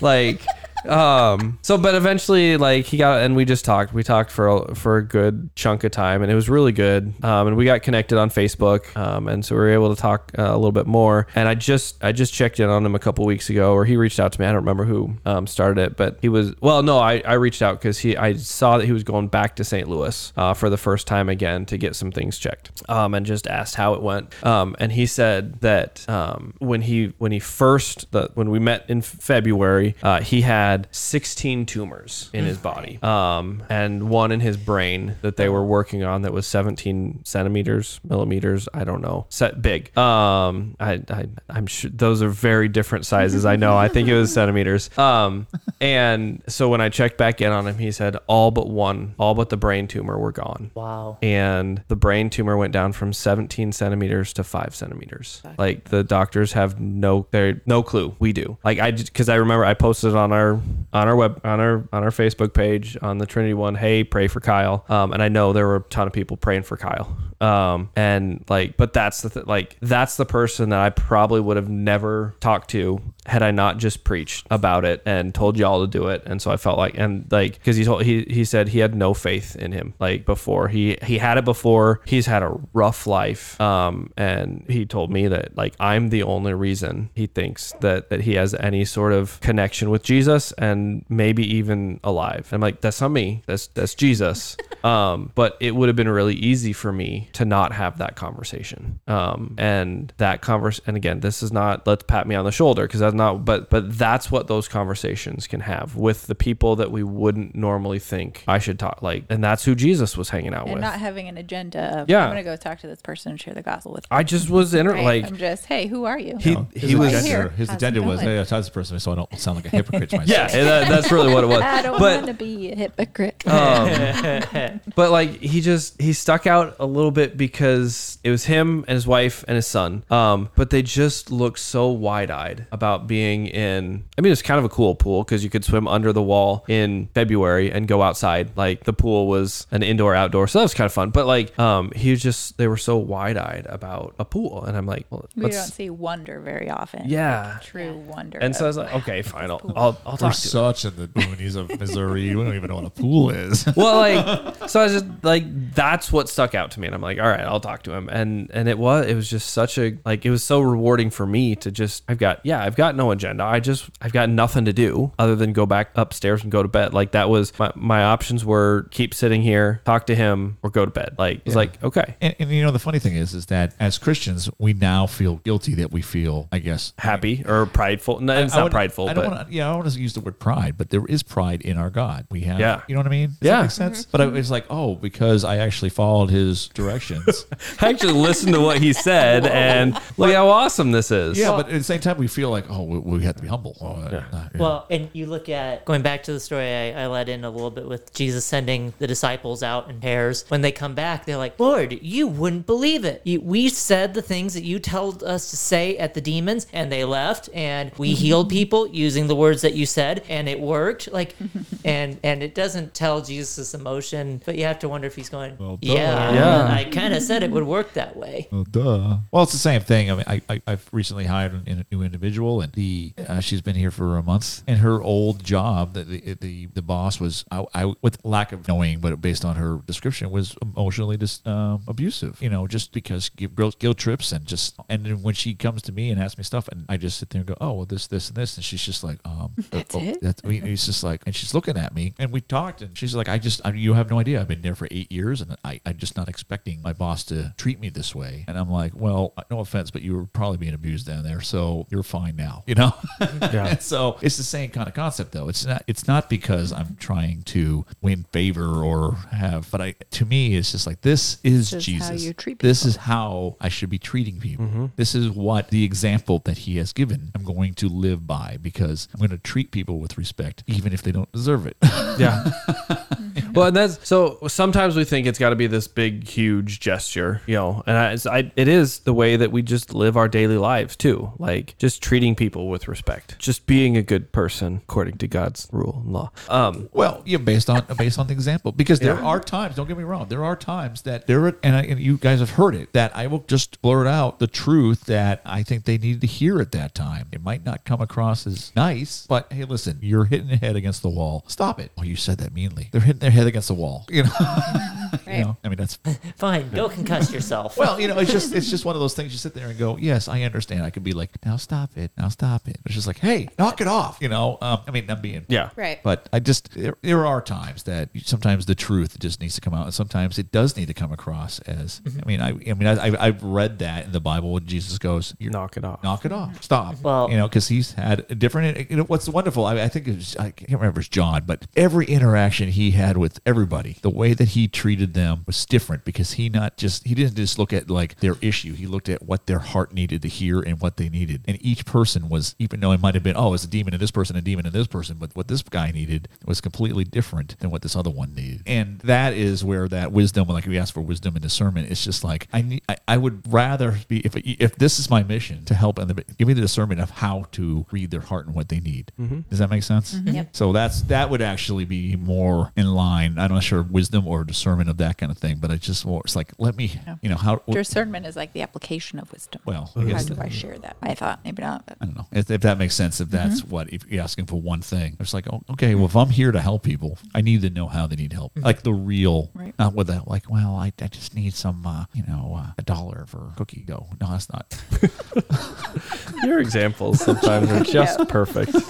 Like. Um so but eventually like he got and we just talked. We talked for a, for a good chunk of time and it was really good. Um and we got connected on facebook um and so we were able to talk uh, a little bit more. And i just i just checked in on him a couple weeks ago or he reached out to me. I don't remember who um started it but he was well no i i reached out because he i saw that he was going back to st louis uh, for the first time again to get some things checked um and just asked how it went. Um and he said that um when he when he first the when we met in february uh he had 16 tumors in his body um and one in his brain that they were working on that was 17 centimeters millimeters i don't know set big. Um i, I i'm sure those are very different sizes. I know. I think it was centimeters. Um and so when i checked back in on him he said all but one all but the brain tumor were gone. Wow. and the brain tumor went down from 17 centimeters to 5 centimeters. Like the doctors have no they no clue. We do. Like i because i remember i posted on our on our web on our on our facebook page on the trinity one hey pray for kyle. Um, and i know there were a ton of people praying for kyle um, and like but that's the th- like that's the person that i probably would have never talked to had i not just preached about it and told y'all to do it. And so i felt like and like because he told he he said he had no faith in him like before. He he had it before. He's had a rough life. Um and he told me that like i'm the only reason he thinks that that he has any sort of connection with jesus and maybe even alive. I'm like that's not me. That's that's jesus um but it would have been really easy for me to not have that conversation um and that converse and again this is not let's pat me on the shoulder because that's not but but that's what those conversations can have with the people that we wouldn't normally think i should talk like and that's who jesus was hanging out and with not having an agenda of Yeah. I'm gonna go talk to this person and share the gospel with. i just was in Right? like I'm just, hey, who are you? he You know, he was agenda, here. his How's agenda was, going? hey, I tell this person so I don't sound like a hypocrite to myself. yeah and that, that's really what it was I don't but want to be a hypocrite. Um, but like he just he stuck out a little bit because it was him and his wife and his son. Um, but they just looked so wide eyed about being in. I mean, it's kind of a cool pool because you could swim under the wall in February and go outside. Like the pool was an indoor outdoor, so that was kind of fun. But like, um, he was just they were so wide eyed about a pool, and I'm like, well, we don't see wonder very often. yeah. True wonder. And so I was like, okay, fine, I'll I'll, I'll We're talk to him. such in the boonies of Missouri. We don't even know what a pool is. well like so i was just like that's what stuck out to me and i'm like all right i'll talk to him and and it was it was just such a like it was so rewarding for me to just i've got yeah i've got no agenda i just i've got nothing to do other than go back upstairs and go to bed like that was my, my options were keep sitting here talk to him or go to bed like it's like okay And, and you know the funny thing is, is that as Christians, we now feel guilty that we feel, I guess, happy or prideful no it's I not wouldn't- prideful I don't but want to. Yeah, I don't want to use the word pride, but there is pride in our God. We have. Yeah. You know what I mean? Does Yeah. That make sense. Mm-hmm. But I mm-hmm. was like, oh, because I actually followed His directions. i actually listened to what he said and look how awesome this is yeah, but at the same time, we feel like, oh, we, we have to be humble. Oh, uh, uh, yeah. Well, and you look at going back to the story I, I led in a little bit with Jesus sending the disciples out in pairs. When they come back, they're like, Lord, you wouldn't believe it. You, we said the things that you told us to say at the demons, and they left, and we healed people using the words that you said, and it worked. Like, and and it doesn't tell Jesus' emotion, but you have to wonder if he's going, Well, duh. yeah, Yeah. I kind of said it would work that way. Well, duh. Well, it's the same thing. I mean, I, I I've recently hired an, a new individual, and the uh, she's been here for a month, and her old job, the the the, the boss was, I, I with lack of knowing, but based on her description, was emotionally just um, abusive. You know, just because give guilt, guilt trips and just, and then when she comes to me and asks me stuff, and I just sit there and go, oh, well, this, this, and this, and she's just like, um, That's oh, it? That's, I mean, it's just like, and she's looking at me, and we talked, and she's like, I just, I, you have no idea. I've been there for eight years, and I, I'm just not expecting my boss to treat me this way. And I'm like, well, no offense, but you were probably being abused down there, so you're fine now, you know. Yeah. so it's the same kind of concept, though. It's not, it's not because I'm trying to win favor or have, but I, to me, it's just like this is This is Jesus. how you treat This is how I should be treating people. Mm-hmm. This is what the example that He has given. I'm going to live by because I'm going to treat people with respect, even if they don't deserve it. yeah mm-hmm. Well, and that's so. Sometimes we think it's got to be this big, huge gesture, you know, and I, I, it is the way that we just live our daily lives too. Like just treating people with respect, just being a good person according to God's rule and law. Um, Well, yeah, based on based on the example, because there Yeah. are times. Don't get me wrong. There are times that there, are, and, I, and you guys have heard it. That I will just blurt out the truth that I think they needed to hear at that time. It might not come across as nice, but hey, listen, you're hitting your head against the wall. Stop it. Oh, you said that meanly. They're hitting their head against the wall. You know. you know. I mean, that's Fine, go concuss yourself. well, you know, it's just it's just one of those things. You sit there and go, "Yes, I understand." I could be like, "Now stop it. Now stop it." It's just like, "Hey, knock it off." You know. Um, I mean, I'm being yeah, Right. but I just there, there are times that sometimes the truth just needs to come out, and sometimes it does need to come across as. I mean, I I mean, I, I I've read that in the Bible when Jesus goes, "You're- knock it off. knock it off, stop." Well- you know, because he's had a different. You know, what's wonderful? I, I think it was I can't remember it's John, but every interaction he had with everybody, the way that he treated them was different because he not just he didn't just look at like their issue. He looked at what their heart needed to hear and what they needed, and each person was even though it might have been oh it's a demon in this person, a demon in this person, but what this guy needed was completely different than what this other one needed, and that is where that wisdom, like we ask for wisdom and discernment, it's just like I need I, I would rather be if if this is my mission to help and give me the discernment of how to read their heart and what they need. Mm-hmm. Does that make sense? Mm-hmm. Yep. So that's that would actually be more in line. I'm not sure wisdom or discernment of that kind of thing, but it's just more. It's like let me, you know, how. Discernment is like the application of wisdom. well, I How do I share that? I thought maybe not. But I don't know if, if that makes sense. If that's what if you're asking for one thing, it's like, oh, okay, well, if I'm here to help people, I need to know how they need help, like the real, Right. not with that, like, well, I, I just need some, uh, you know, uh, a dollar for cookie dough. No, that's not. Your examples sometimes are just perfect.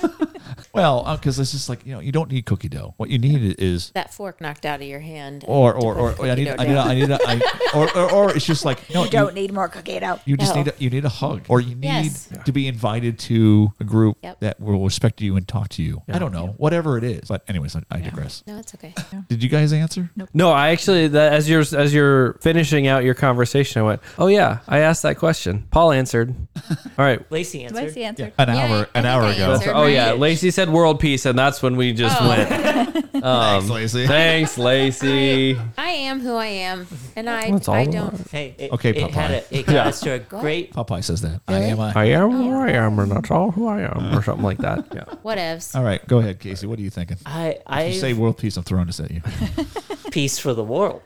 Well, uh, because it's just like you know, you don't need cookie dough. What you need is That fork knocked out of your hand. or to or or, I need I need down. I need a, I, or, or or it's just like no, you don't need more cookie dough. You just No. need a, you need a hug, or you need Yes. to be invited to a group Yep. that will respect you and talk to you. I don't know, whatever it is. But anyways, I, I digress. No, it's okay. Did you guys answer? No, No, I actually that as you're as you're finishing out your conversation, I went, "Oh yeah, I asked that question." Paul answered. All right. Lacey answered. Lacey answered. An Yeah, hour, an hour ago. answered. oh yeah, right? Lacey said world peace, and that's when we just Oh. went. Um, Thanks, Lacey. Thanks, Lacey. I am who I am, and I That's all I I don't. Hey, it, Okay, it had Popeye. a, it got Yeah. us to a great. Popeye says that. I am. A, I am who I am, and that's all who I am, or something like that. Yeah. Whatevs. all right, go ahead, Casey. What are you thinking? I If you say world peace, I'm throwing this at you. peace for the world.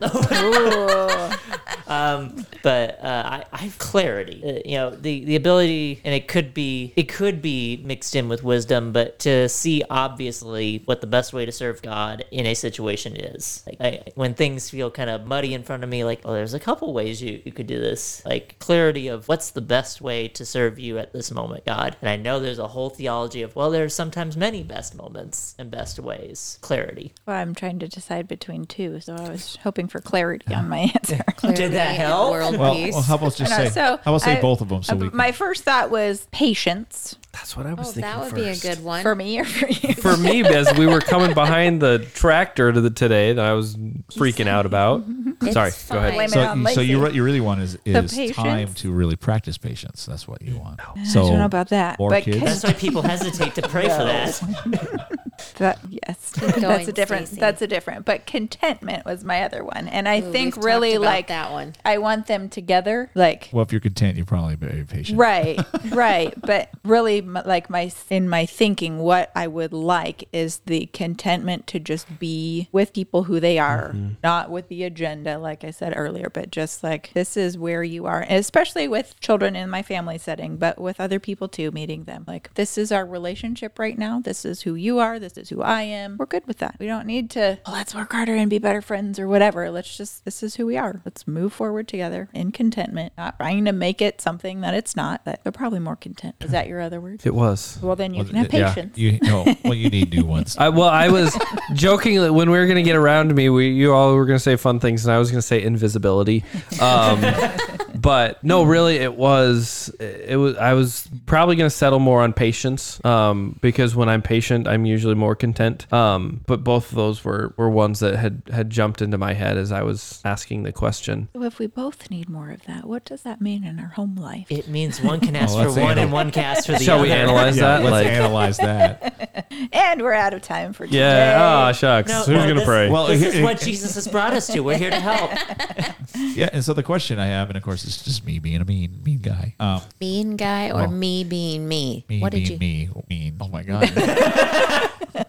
Um, but uh, I, I have clarity. Uh, you know, the the ability, and it could be it could be mixed in with wisdom, but to see obviously what the best way to serve God in a situation is. Like I, when things feel kind of muddy in front of me, like oh, there's a couple ways you you could do this. Like clarity of what's the best way to serve you at this moment, God. And I know there's a whole theology of well, there's sometimes many best moments and best ways. Clarity. Well, I'm trying to decide between two, so I was hoping for clarity on my answer. Did that Clarity, help? World Well, peace. well, how about just say? so how about say I- both of them so uh, we? Can, my first thought was patience That's what I was oh, thinking. that would first. be a good one. for me or for you. For me, as we were coming behind the tractor to the today that I was freaking out about. It's Sorry, go ahead. fine. So, so you what you really want is is time to really practice patience. That's what you want. So I So don't know about that, more but kids? That's why people hesitate to pray for that. That yes, going, that's a different. Stacey. That's a different. But contentment was my other one, and I Ooh, think really like that one. I want them together, like well, if you're content, you're probably very patient. right, right. But really, like my in my thinking, what I would like is the contentment to just be with people who they are, mm-hmm. not with the agenda, like I said earlier, but just like this is where you are, and especially with children in my family setting, but with other people too, meeting them. Like this is our relationship right now. This is who you are. This is who I am. We're good with that. We don't need to. "Oh, let's work harder and be better friends or whatever. Let's just. This is who we are. Let's move forward together in contentment, not trying to make it something that it's not. But they're probably more content. Is that your other word? It was. Well, then you Well, can have yeah. patience. You know, well, you need new ones. I, well, I was joking that when we were going to get around to me, we you all were going to say fun things, and I was going to say invisibility. Um, but no, really, it was it was I was probably going to settle more on patience um, because when I'm patient, I'm usually more content. Um, but both of those were were ones that had had jumped into my head as I was asking the question. So if we both need more of that, what does that mean in our home life? It means one can ask Oh, for one anal. and one can ask for the Shall other. we analyze Yeah, that? let's like, analyze that. And we're out of time for today. yeah. Oh shucks. No, Who's well, gonna this, pray? Well, this it- is what Jesus has brought us to. We're here to help. Yeah, and so the question I have, and of course, it's just me being a mean, mean guy. Um, Mean guy or Oh. me being me? me what did being you? me, mean. Oh my god.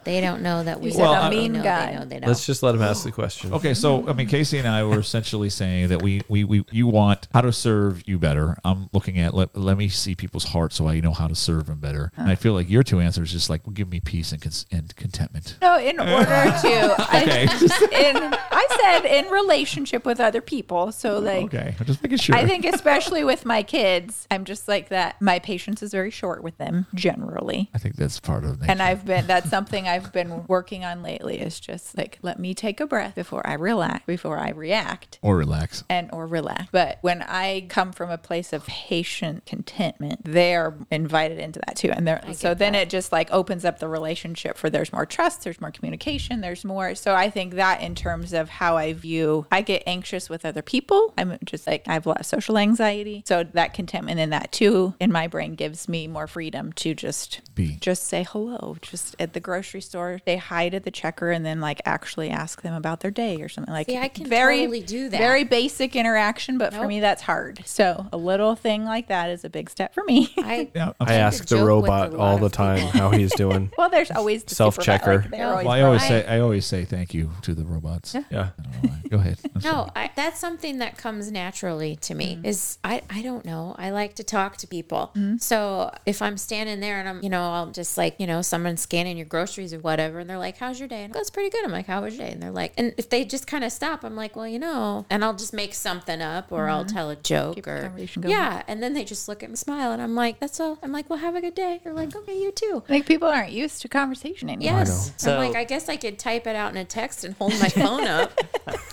They don't know that we said a know, mean guy. They know, they know. Let's just let him ask the question. Okay, so I mean, Casey and I were essentially saying that we, we, we you want how to serve you better. I'm looking at let, let me see people's hearts so I know how to serve them better. And I feel like your two answers just like give me peace and cons- and contentment. No, in order to, Okay. I, in, I said in relationship with other people. So like, Okay, I'm just making sure. I think especially with my kids, I'm just like that. My patience is very short with them generally. I think that's part of And. I've been, that's something I've been working on lately is just like, let me take a breath before I relax, before I react or relax. and or relax. But when I come from a place of patient contentment, they are invited into that too. And they're, so then it just like opens up the relationship for there's more trust, there's more communication, there's more. So I think that in terms of how I view, I get anxious with other people. I'm just like I have a lot of social anxiety. So that contentment in that too in my brain gives me more freedom to just Be. just say hello, just at the grocery store, say hi to the checker, and then like actually ask them about their day or something like. See, I can very totally do that. Very basic interaction, but for me that's hard. So a little thing like that is a big step for me. I, Yeah, I ask the robot all the time people. how he's doing. well, there's always the Self-checker. like, they're No. always well, I always I- say I always say thank you to the robots. Yeah. I don't know why. Go ahead. I'm. No, I, that's something that comes naturally to me. Mm-hmm. Is I, I don't know. I like to talk to people. So if I'm standing there and I'm, you know, I'll just like, you know, someone scanning your groceries or whatever, and they're like, "How's your day?" And I go, pretty good." I'm like, "How was your day?" And they're like, and if they just kind of stop, I'm like, "Well, you know," and I'll just make something up or I'll tell a joke Mm-hmm. Keep or yeah, and then they just look at me, smile, and I'm like, "That's all." I'm like, "Well, have a good day." They're like, "Okay, you too." Like people aren't used to conversation anymore. Yes. So- I'm like, I guess I could type it out in a text and hold my phone up.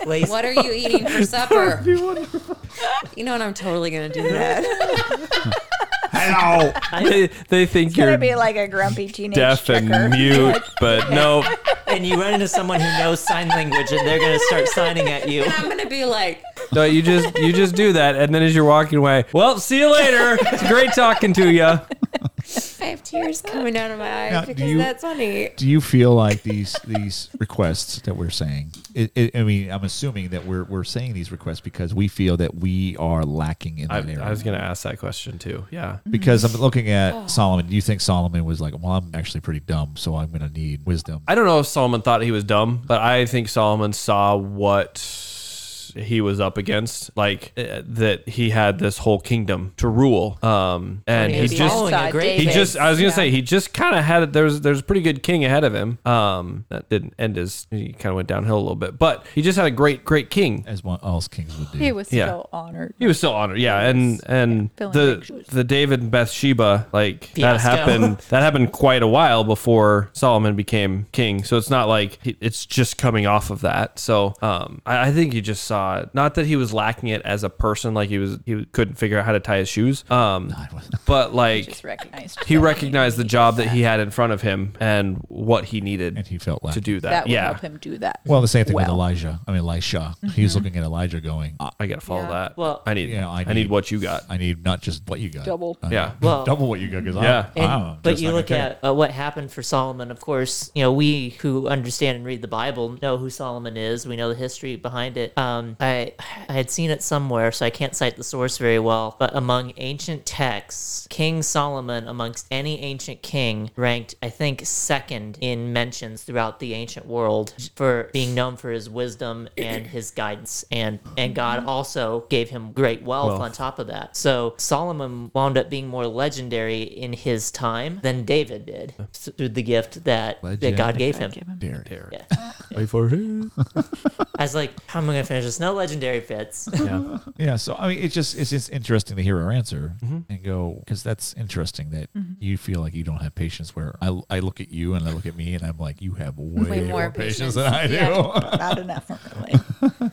Lacey, What are you eating for supper? You know what? I'm totally gonna do that. they, they think It's you're gonna be like a grumpy teenage deaf checker. and mute, but no. and you run into someone who knows sign language, and they're going to start signing at you. I'm gonna be like, No, you just you just do that, and then as you're walking away, well, see you later. It's great talking to you. I have tears coming down of my eyes Now, because you- that's funny. Do you feel like these these requests that we're saying? It, it, I mean, I'm assuming that we're we're saying these requests because we feel that we are lacking in I, that area. I was going to ask that question too. Yeah. because I'm looking at Oh. Solomon. Do you think Solomon was like, well, I'm actually pretty dumb, so I'm going to need wisdom? I don't know if Solomon thought he was dumb, but I think Solomon saw what he was up against, like uh, that he had this whole kingdom to rule. Um, and he he just following a great he David. just I was gonna Yeah. say he just kind of had it. There's there's a pretty good king ahead of him. Um, that didn't end his. He kind of went downhill a little bit, but he just had a great great king. As one all kings would do. He was Yeah. so honored. He was still honored, yeah, and and filling the shoes. the David and Bathsheba like that Fiasco. happened that happened quite a while before Solomon became king. So it's not like he, it's just coming off of that. So um, I, I think he just saw it. Not that he was lacking it as a person, like he was he couldn't figure out how to tie his shoes. Um, I wasn't- but like Just recognized. he recognized the job that he had in front of him and what he needed and he felt to do that. That would yeah, help him do that. Well, the same thing with. Elijah. I mean, Elisha. He's looking at Elijah, going, I, I gotta follow Yeah. that. Well- I need, You know, I I need, need- what you got. I need not just what you got, Double. I Yeah. Well- double what you got. Because Yeah. And- I'm but you look at uh, what happened for Solomon. Of course, you know we who understand and read the Bible know who Solomon is. We know the history behind it. Um, I I had seen it somewhere, so I can't cite the source very well. But among ancient texts, King Solomon, amongst any ancient king, ranked I think second in mentions throughout the ancient world for being known for his wisdom and his guidance. And and God also gave him great wealth Wealth. on top of that. So Solomon wound up being more legendary in his time than David did through the gift that, that God gave him. Dare. Yeah. Wait for it. I was like, how am I going to finish this? No legendary fits. Yeah. Yeah, so I mean, it's just it's just interesting to hear our answer Mm-hmm. and go because that's interesting that you feel like you don't have patience. Where I, I look at you and I look at me and I'm like, you have way, Way more, more patience patience. than I do. Yeah. Not enough, really.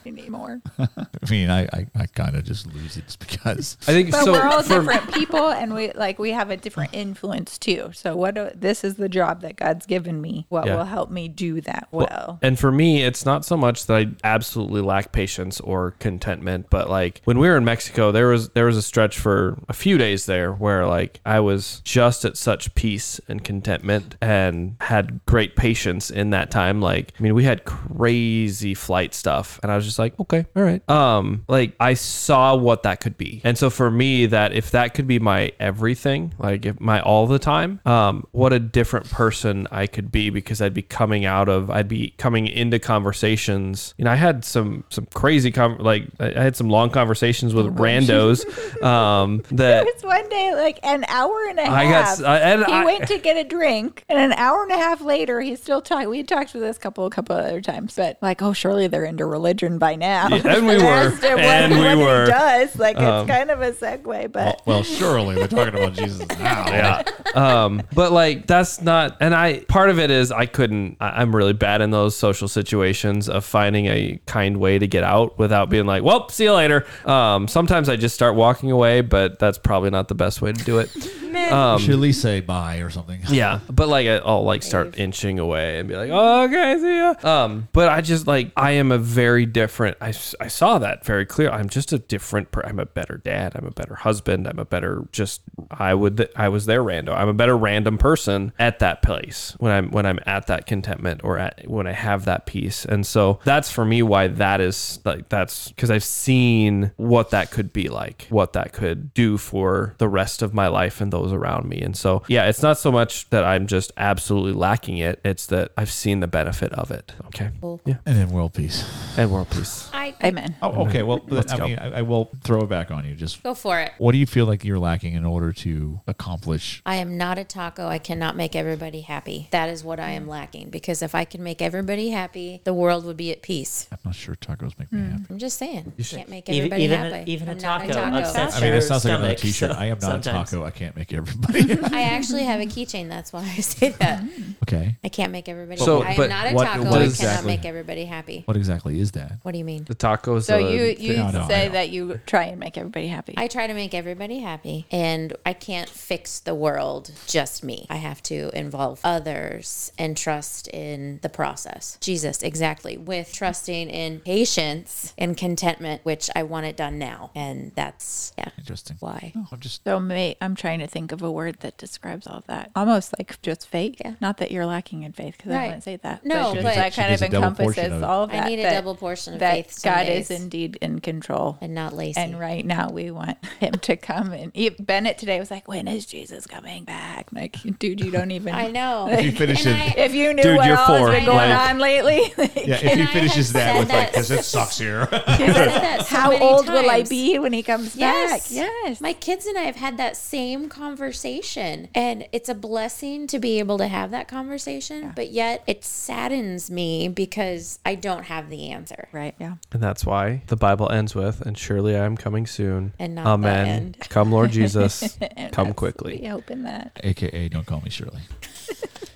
You need anymore. I mean, I, I, I kind of just lose it just because. I think But so. we're all for- different people, and we like we have a different influence too. So what? Do, this is the job that God's given me. What Yeah. will help me do that well? And for me, it's not so much that I absolutely lack patience or contentment, but like when we were in Mexico, there was there was a stretch for a few days there where like I was just at such peace and contentment and had great patience in that time. Like I mean, we had crazy flight stuff, and I was just like, okay, all right. Um, like I saw what that could be, and so for me, that if that could be my everything, like my all the time, um, what a different person I could be because I'd be coming out of, I'd be coming into conversations. You know, I had some some crazy com- like I I had some long conversations with randos. Um, that It's one day, like an hour and a half. I got, s- I- and he I, went to get a drink, and an hour and a half later, he's still talking. We had talked with this couple a couple other times, but like, oh, surely they're into religion by now. Yeah, and we were. Asked him what- And we were. does like Um, it's kind of a segue, but well, surely they're talking about Jesus now. yeah. Um, but like that's not, and I part of it is I couldn't. I, I'm really bad in those social situations of finding a kind way to get out without being like, "Well, see you later." Um, sometimes I just start walking away, but that's probably not the best way to do it. You should at least say bye or something. Yeah, but like I- I'll like start inching away and be like, oh, okay, see ya. Um, but I just like I am a very different. I, I saw that very clear. I'm just a different. Per- I'm a better dad. I'm a better husband. I'm a better just. I would. I was there random. I'm a better random person at that place when I'm when I'm at that contentment or at when I have that peace. And so that's for me why that is like that's because I've seen what that could be like, what that could do for the rest of my life and those around me. And so, yeah, it's not so much that I'm just absolutely lacking it, it's that I've seen the benefit of it. Okay. Yeah. And then world peace. And world peace. I, amen. Oh, okay. Well, Let's I go. mean, I, I will throw it back on you. Just go for it. what do you feel like you're lacking in order to accomplish? I am not a taco. I cannot make everybody happy. That is what I am lacking. Because if I could make everybody happy, the world would be at peace. I'm not sure tacos make Mm. me happy. I'm just saying. You can't make everybody even happy. a, even a I'm not taco, upsets I mean, your it sounds like another T-shirt. so I am not sometimes. a taco. I can't make everybody. I actually have a keychain. That's why I say that. okay. I can't make everybody So, happy. I am not a what- taco. what I cannot make everybody happy. What exactly is that? What do you mean? The tacos. So you you No, no, say that you try and make everybody happy. I try to make everybody happy, and I can't fix the world just me. I have to involve others and trust in the process. Jesus, exactly, with trusting in patience and contentment, which I want it done now. And that's, yeah, Interesting. why. No, I'm just So, mate, I'm trying to think of a word that describes all of that. Almost like just faith. Yeah. Not that you're lacking in faith, because Right. I wouldn't say that. No, just but- that kind of a double portion encompasses of all of that. I need a that- double portion of that faith. some God days, is indeed in control. and not lazy. And right now, we want him to come. And e- Bennett today was like, "When is Jesus coming back?" Like, dude, you don't even. I know. If you finish And it- I- If you knew Dude, what you're all four, has been going like- on lately, yeah. If he finishes that said with like, that- because it sucks here. I said that so how many old will I be when he comes Yes. back? Yes. My kids and I have had that same conversation. And it's a blessing to be able to have that conversation. But yet it saddens me because I don't have the answer. right. Yeah. And that's why the Bible ends with, and surely I am coming soon. And not the Amen. end. Come, Lord Jesus. Come quickly. We hope in that. AKA, don't call me Shirley.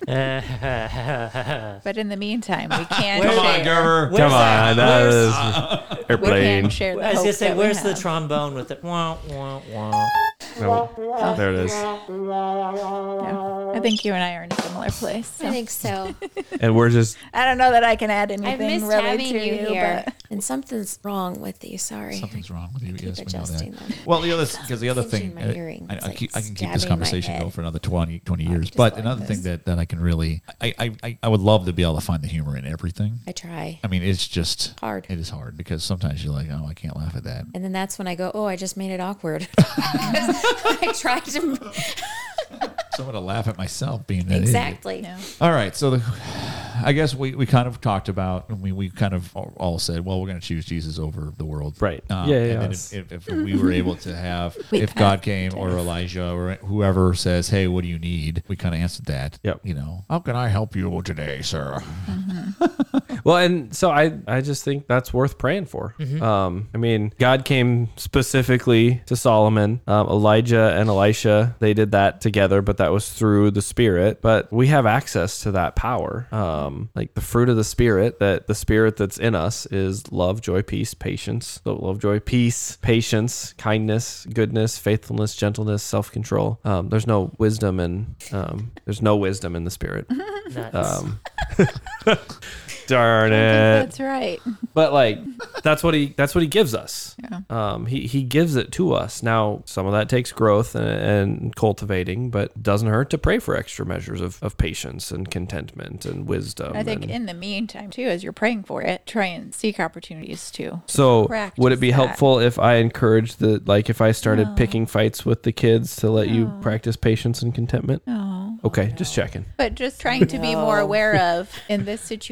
But in the meantime, we can Come share. on, Gerber. Where's Come that? on. That Where's- is We airplane. can share the I was hope gonna say, that we where's the have. trombone with it? Wah, wah, wah. No. There it is. Yeah. I think you and I are in a similar place. so. I think so. And we're just I don't know that I can add anything. I've anything missed really having to you you, here. but And something's wrong with you. Sorry. Something's wrong with you. Keep Yes, we know adjusting that. them. Well, the other because the other thing, my uh. I, I, like keep, I can keep this conversation going for another 20, 20 years. But like another this. thing that, that I can really, I, I, I, I would love to be able to find the humor in everything. I try. I mean, it's just Hard. It is hard because sometimes you're like, oh, I can't laugh at that. And then that's when I go, oh, I just made it awkward. I tried to. So I'm gonna laugh at myself being that idiot. Exactly. Yeah. All right, so the, I guess we, we kind of talked about, and we, we kind of all said, well, we're going to choose Jesus over the world, Right. Um, Yeah, yeah, And yeah. then if, if, if we were able to have, We if God came or Elijah or whoever says, hey, what do you need? We kind of answered that. Yep. You know, how can I help you today, sir? Well, and so I, I just think that's worth praying for. Um, I mean, God came specifically to Solomon, um, Elijah and Elisha. They did that together, but that was through the Spirit. But we have access to that power. Um, like the fruit of the spirit. That the spirit that's in us is love, joy, peace, patience. So love, joy, peace, patience, kindness, goodness, faithfulness, gentleness, self control. Um, there's no wisdom and um, there's no wisdom in the spirit. Nuts. Darn it! That's right. But like that's what he that's what he gives us. Yeah. Um, he he gives it to us. Now some of that takes growth and, and cultivating, but doesn't hurt to pray for extra measures of, of patience and contentment and wisdom. I think and- in the meantime, too, as you're praying for it, try and seek opportunities too. so practice would it be that. helpful if I encouraged the like if I started No. picking fights with the kids to let you practice patience and contentment? No. Okay, just checking. But just trying to be more aware of in this situation,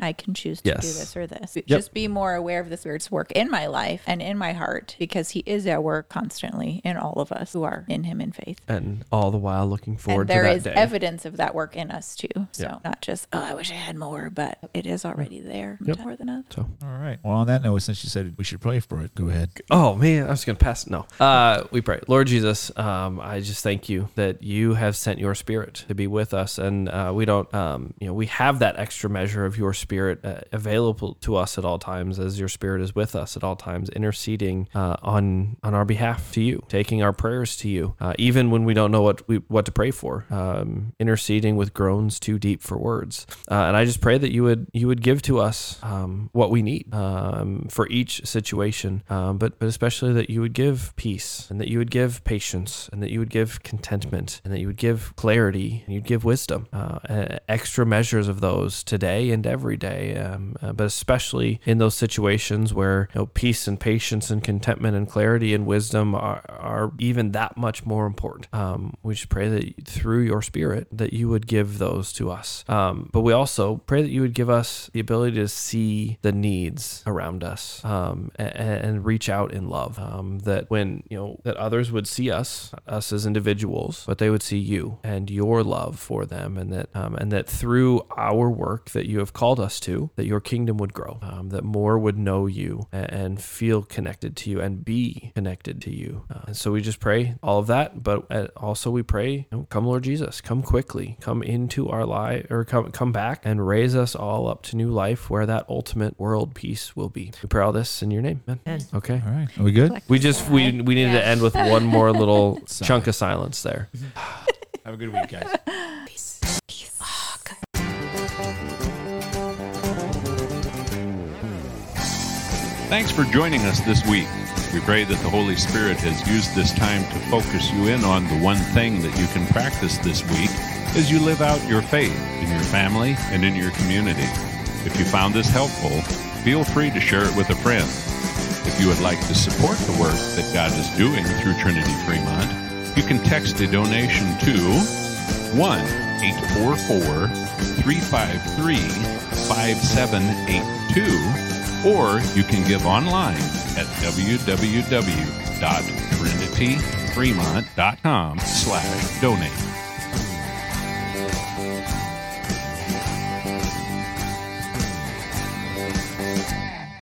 I can choose to do this or this. Just be more aware of the Spirit's work in my life and in my heart because He is at work constantly in all of us who are in Him in faith. And all the while looking forward and there to that is day. There is evidence of that work in us too. So Yeah. not just, oh, I wish I had more, but it is already there Yep. more than enough. so All right. Well, on that note, since you said we should pray for it, go ahead. Oh man, I was gonna pass. No, uh, we pray, Lord Jesus. Um, I just thank you that you have sent your Spirit to be with us, and uh, we don't, um, you know, we have that extra measure of your Spirit uh, available to us at all times, as your Spirit is with us at all times, interceding uh, on on our behalf to you, taking our prayers to you, uh, even when we don't know what we what to pray for, um, interceding with groans too deep for words. Uh, and I just pray that you would you would give to us um, what we need um, for each situation, um, but but especially that you would give peace and that you would give patience and that you would give contentment and that you would give clarity and you'd give wisdom, uh, extra measures of those today and every day, um, uh, but especially in those situations where you know, peace and patience and contentment and clarity and wisdom are, are even that much more important. Um, we just pray that through your spirit that you would give those to us. Um, but we also pray that you would give us the ability to see the needs around us um, and, and reach out in love. Um, that when you know that others would see us, us as individuals, but they would see you and your love for them, and that um, and that through our work that you have called us to, that your kingdom would grow, um, that more would know you and, and feel connected to you and be connected to you. Uh, and so we just pray all of that, but uh, also we pray, you know, come Lord Jesus, come quickly, come into our life, or come come back and raise us all up to new life, where that ultimate world peace will be. We pray all this in your name, man. Amen. Okay. All right. Are we good? We just we we needed Yeah. to end with one more little chunk of silence there. Have a good week, guys. Thanks for joining us this week. We pray that the Holy Spirit has used this time to focus you in on the one thing that you can practice this week as you live out your faith in your family and in your community. If you found this helpful, feel free to share it with a friend. If you would like to support the work that God is doing through Trinity Fremont, you can text a donation to 1 844 353 5782 or you can give online at www.trinityfremont.com slash donate.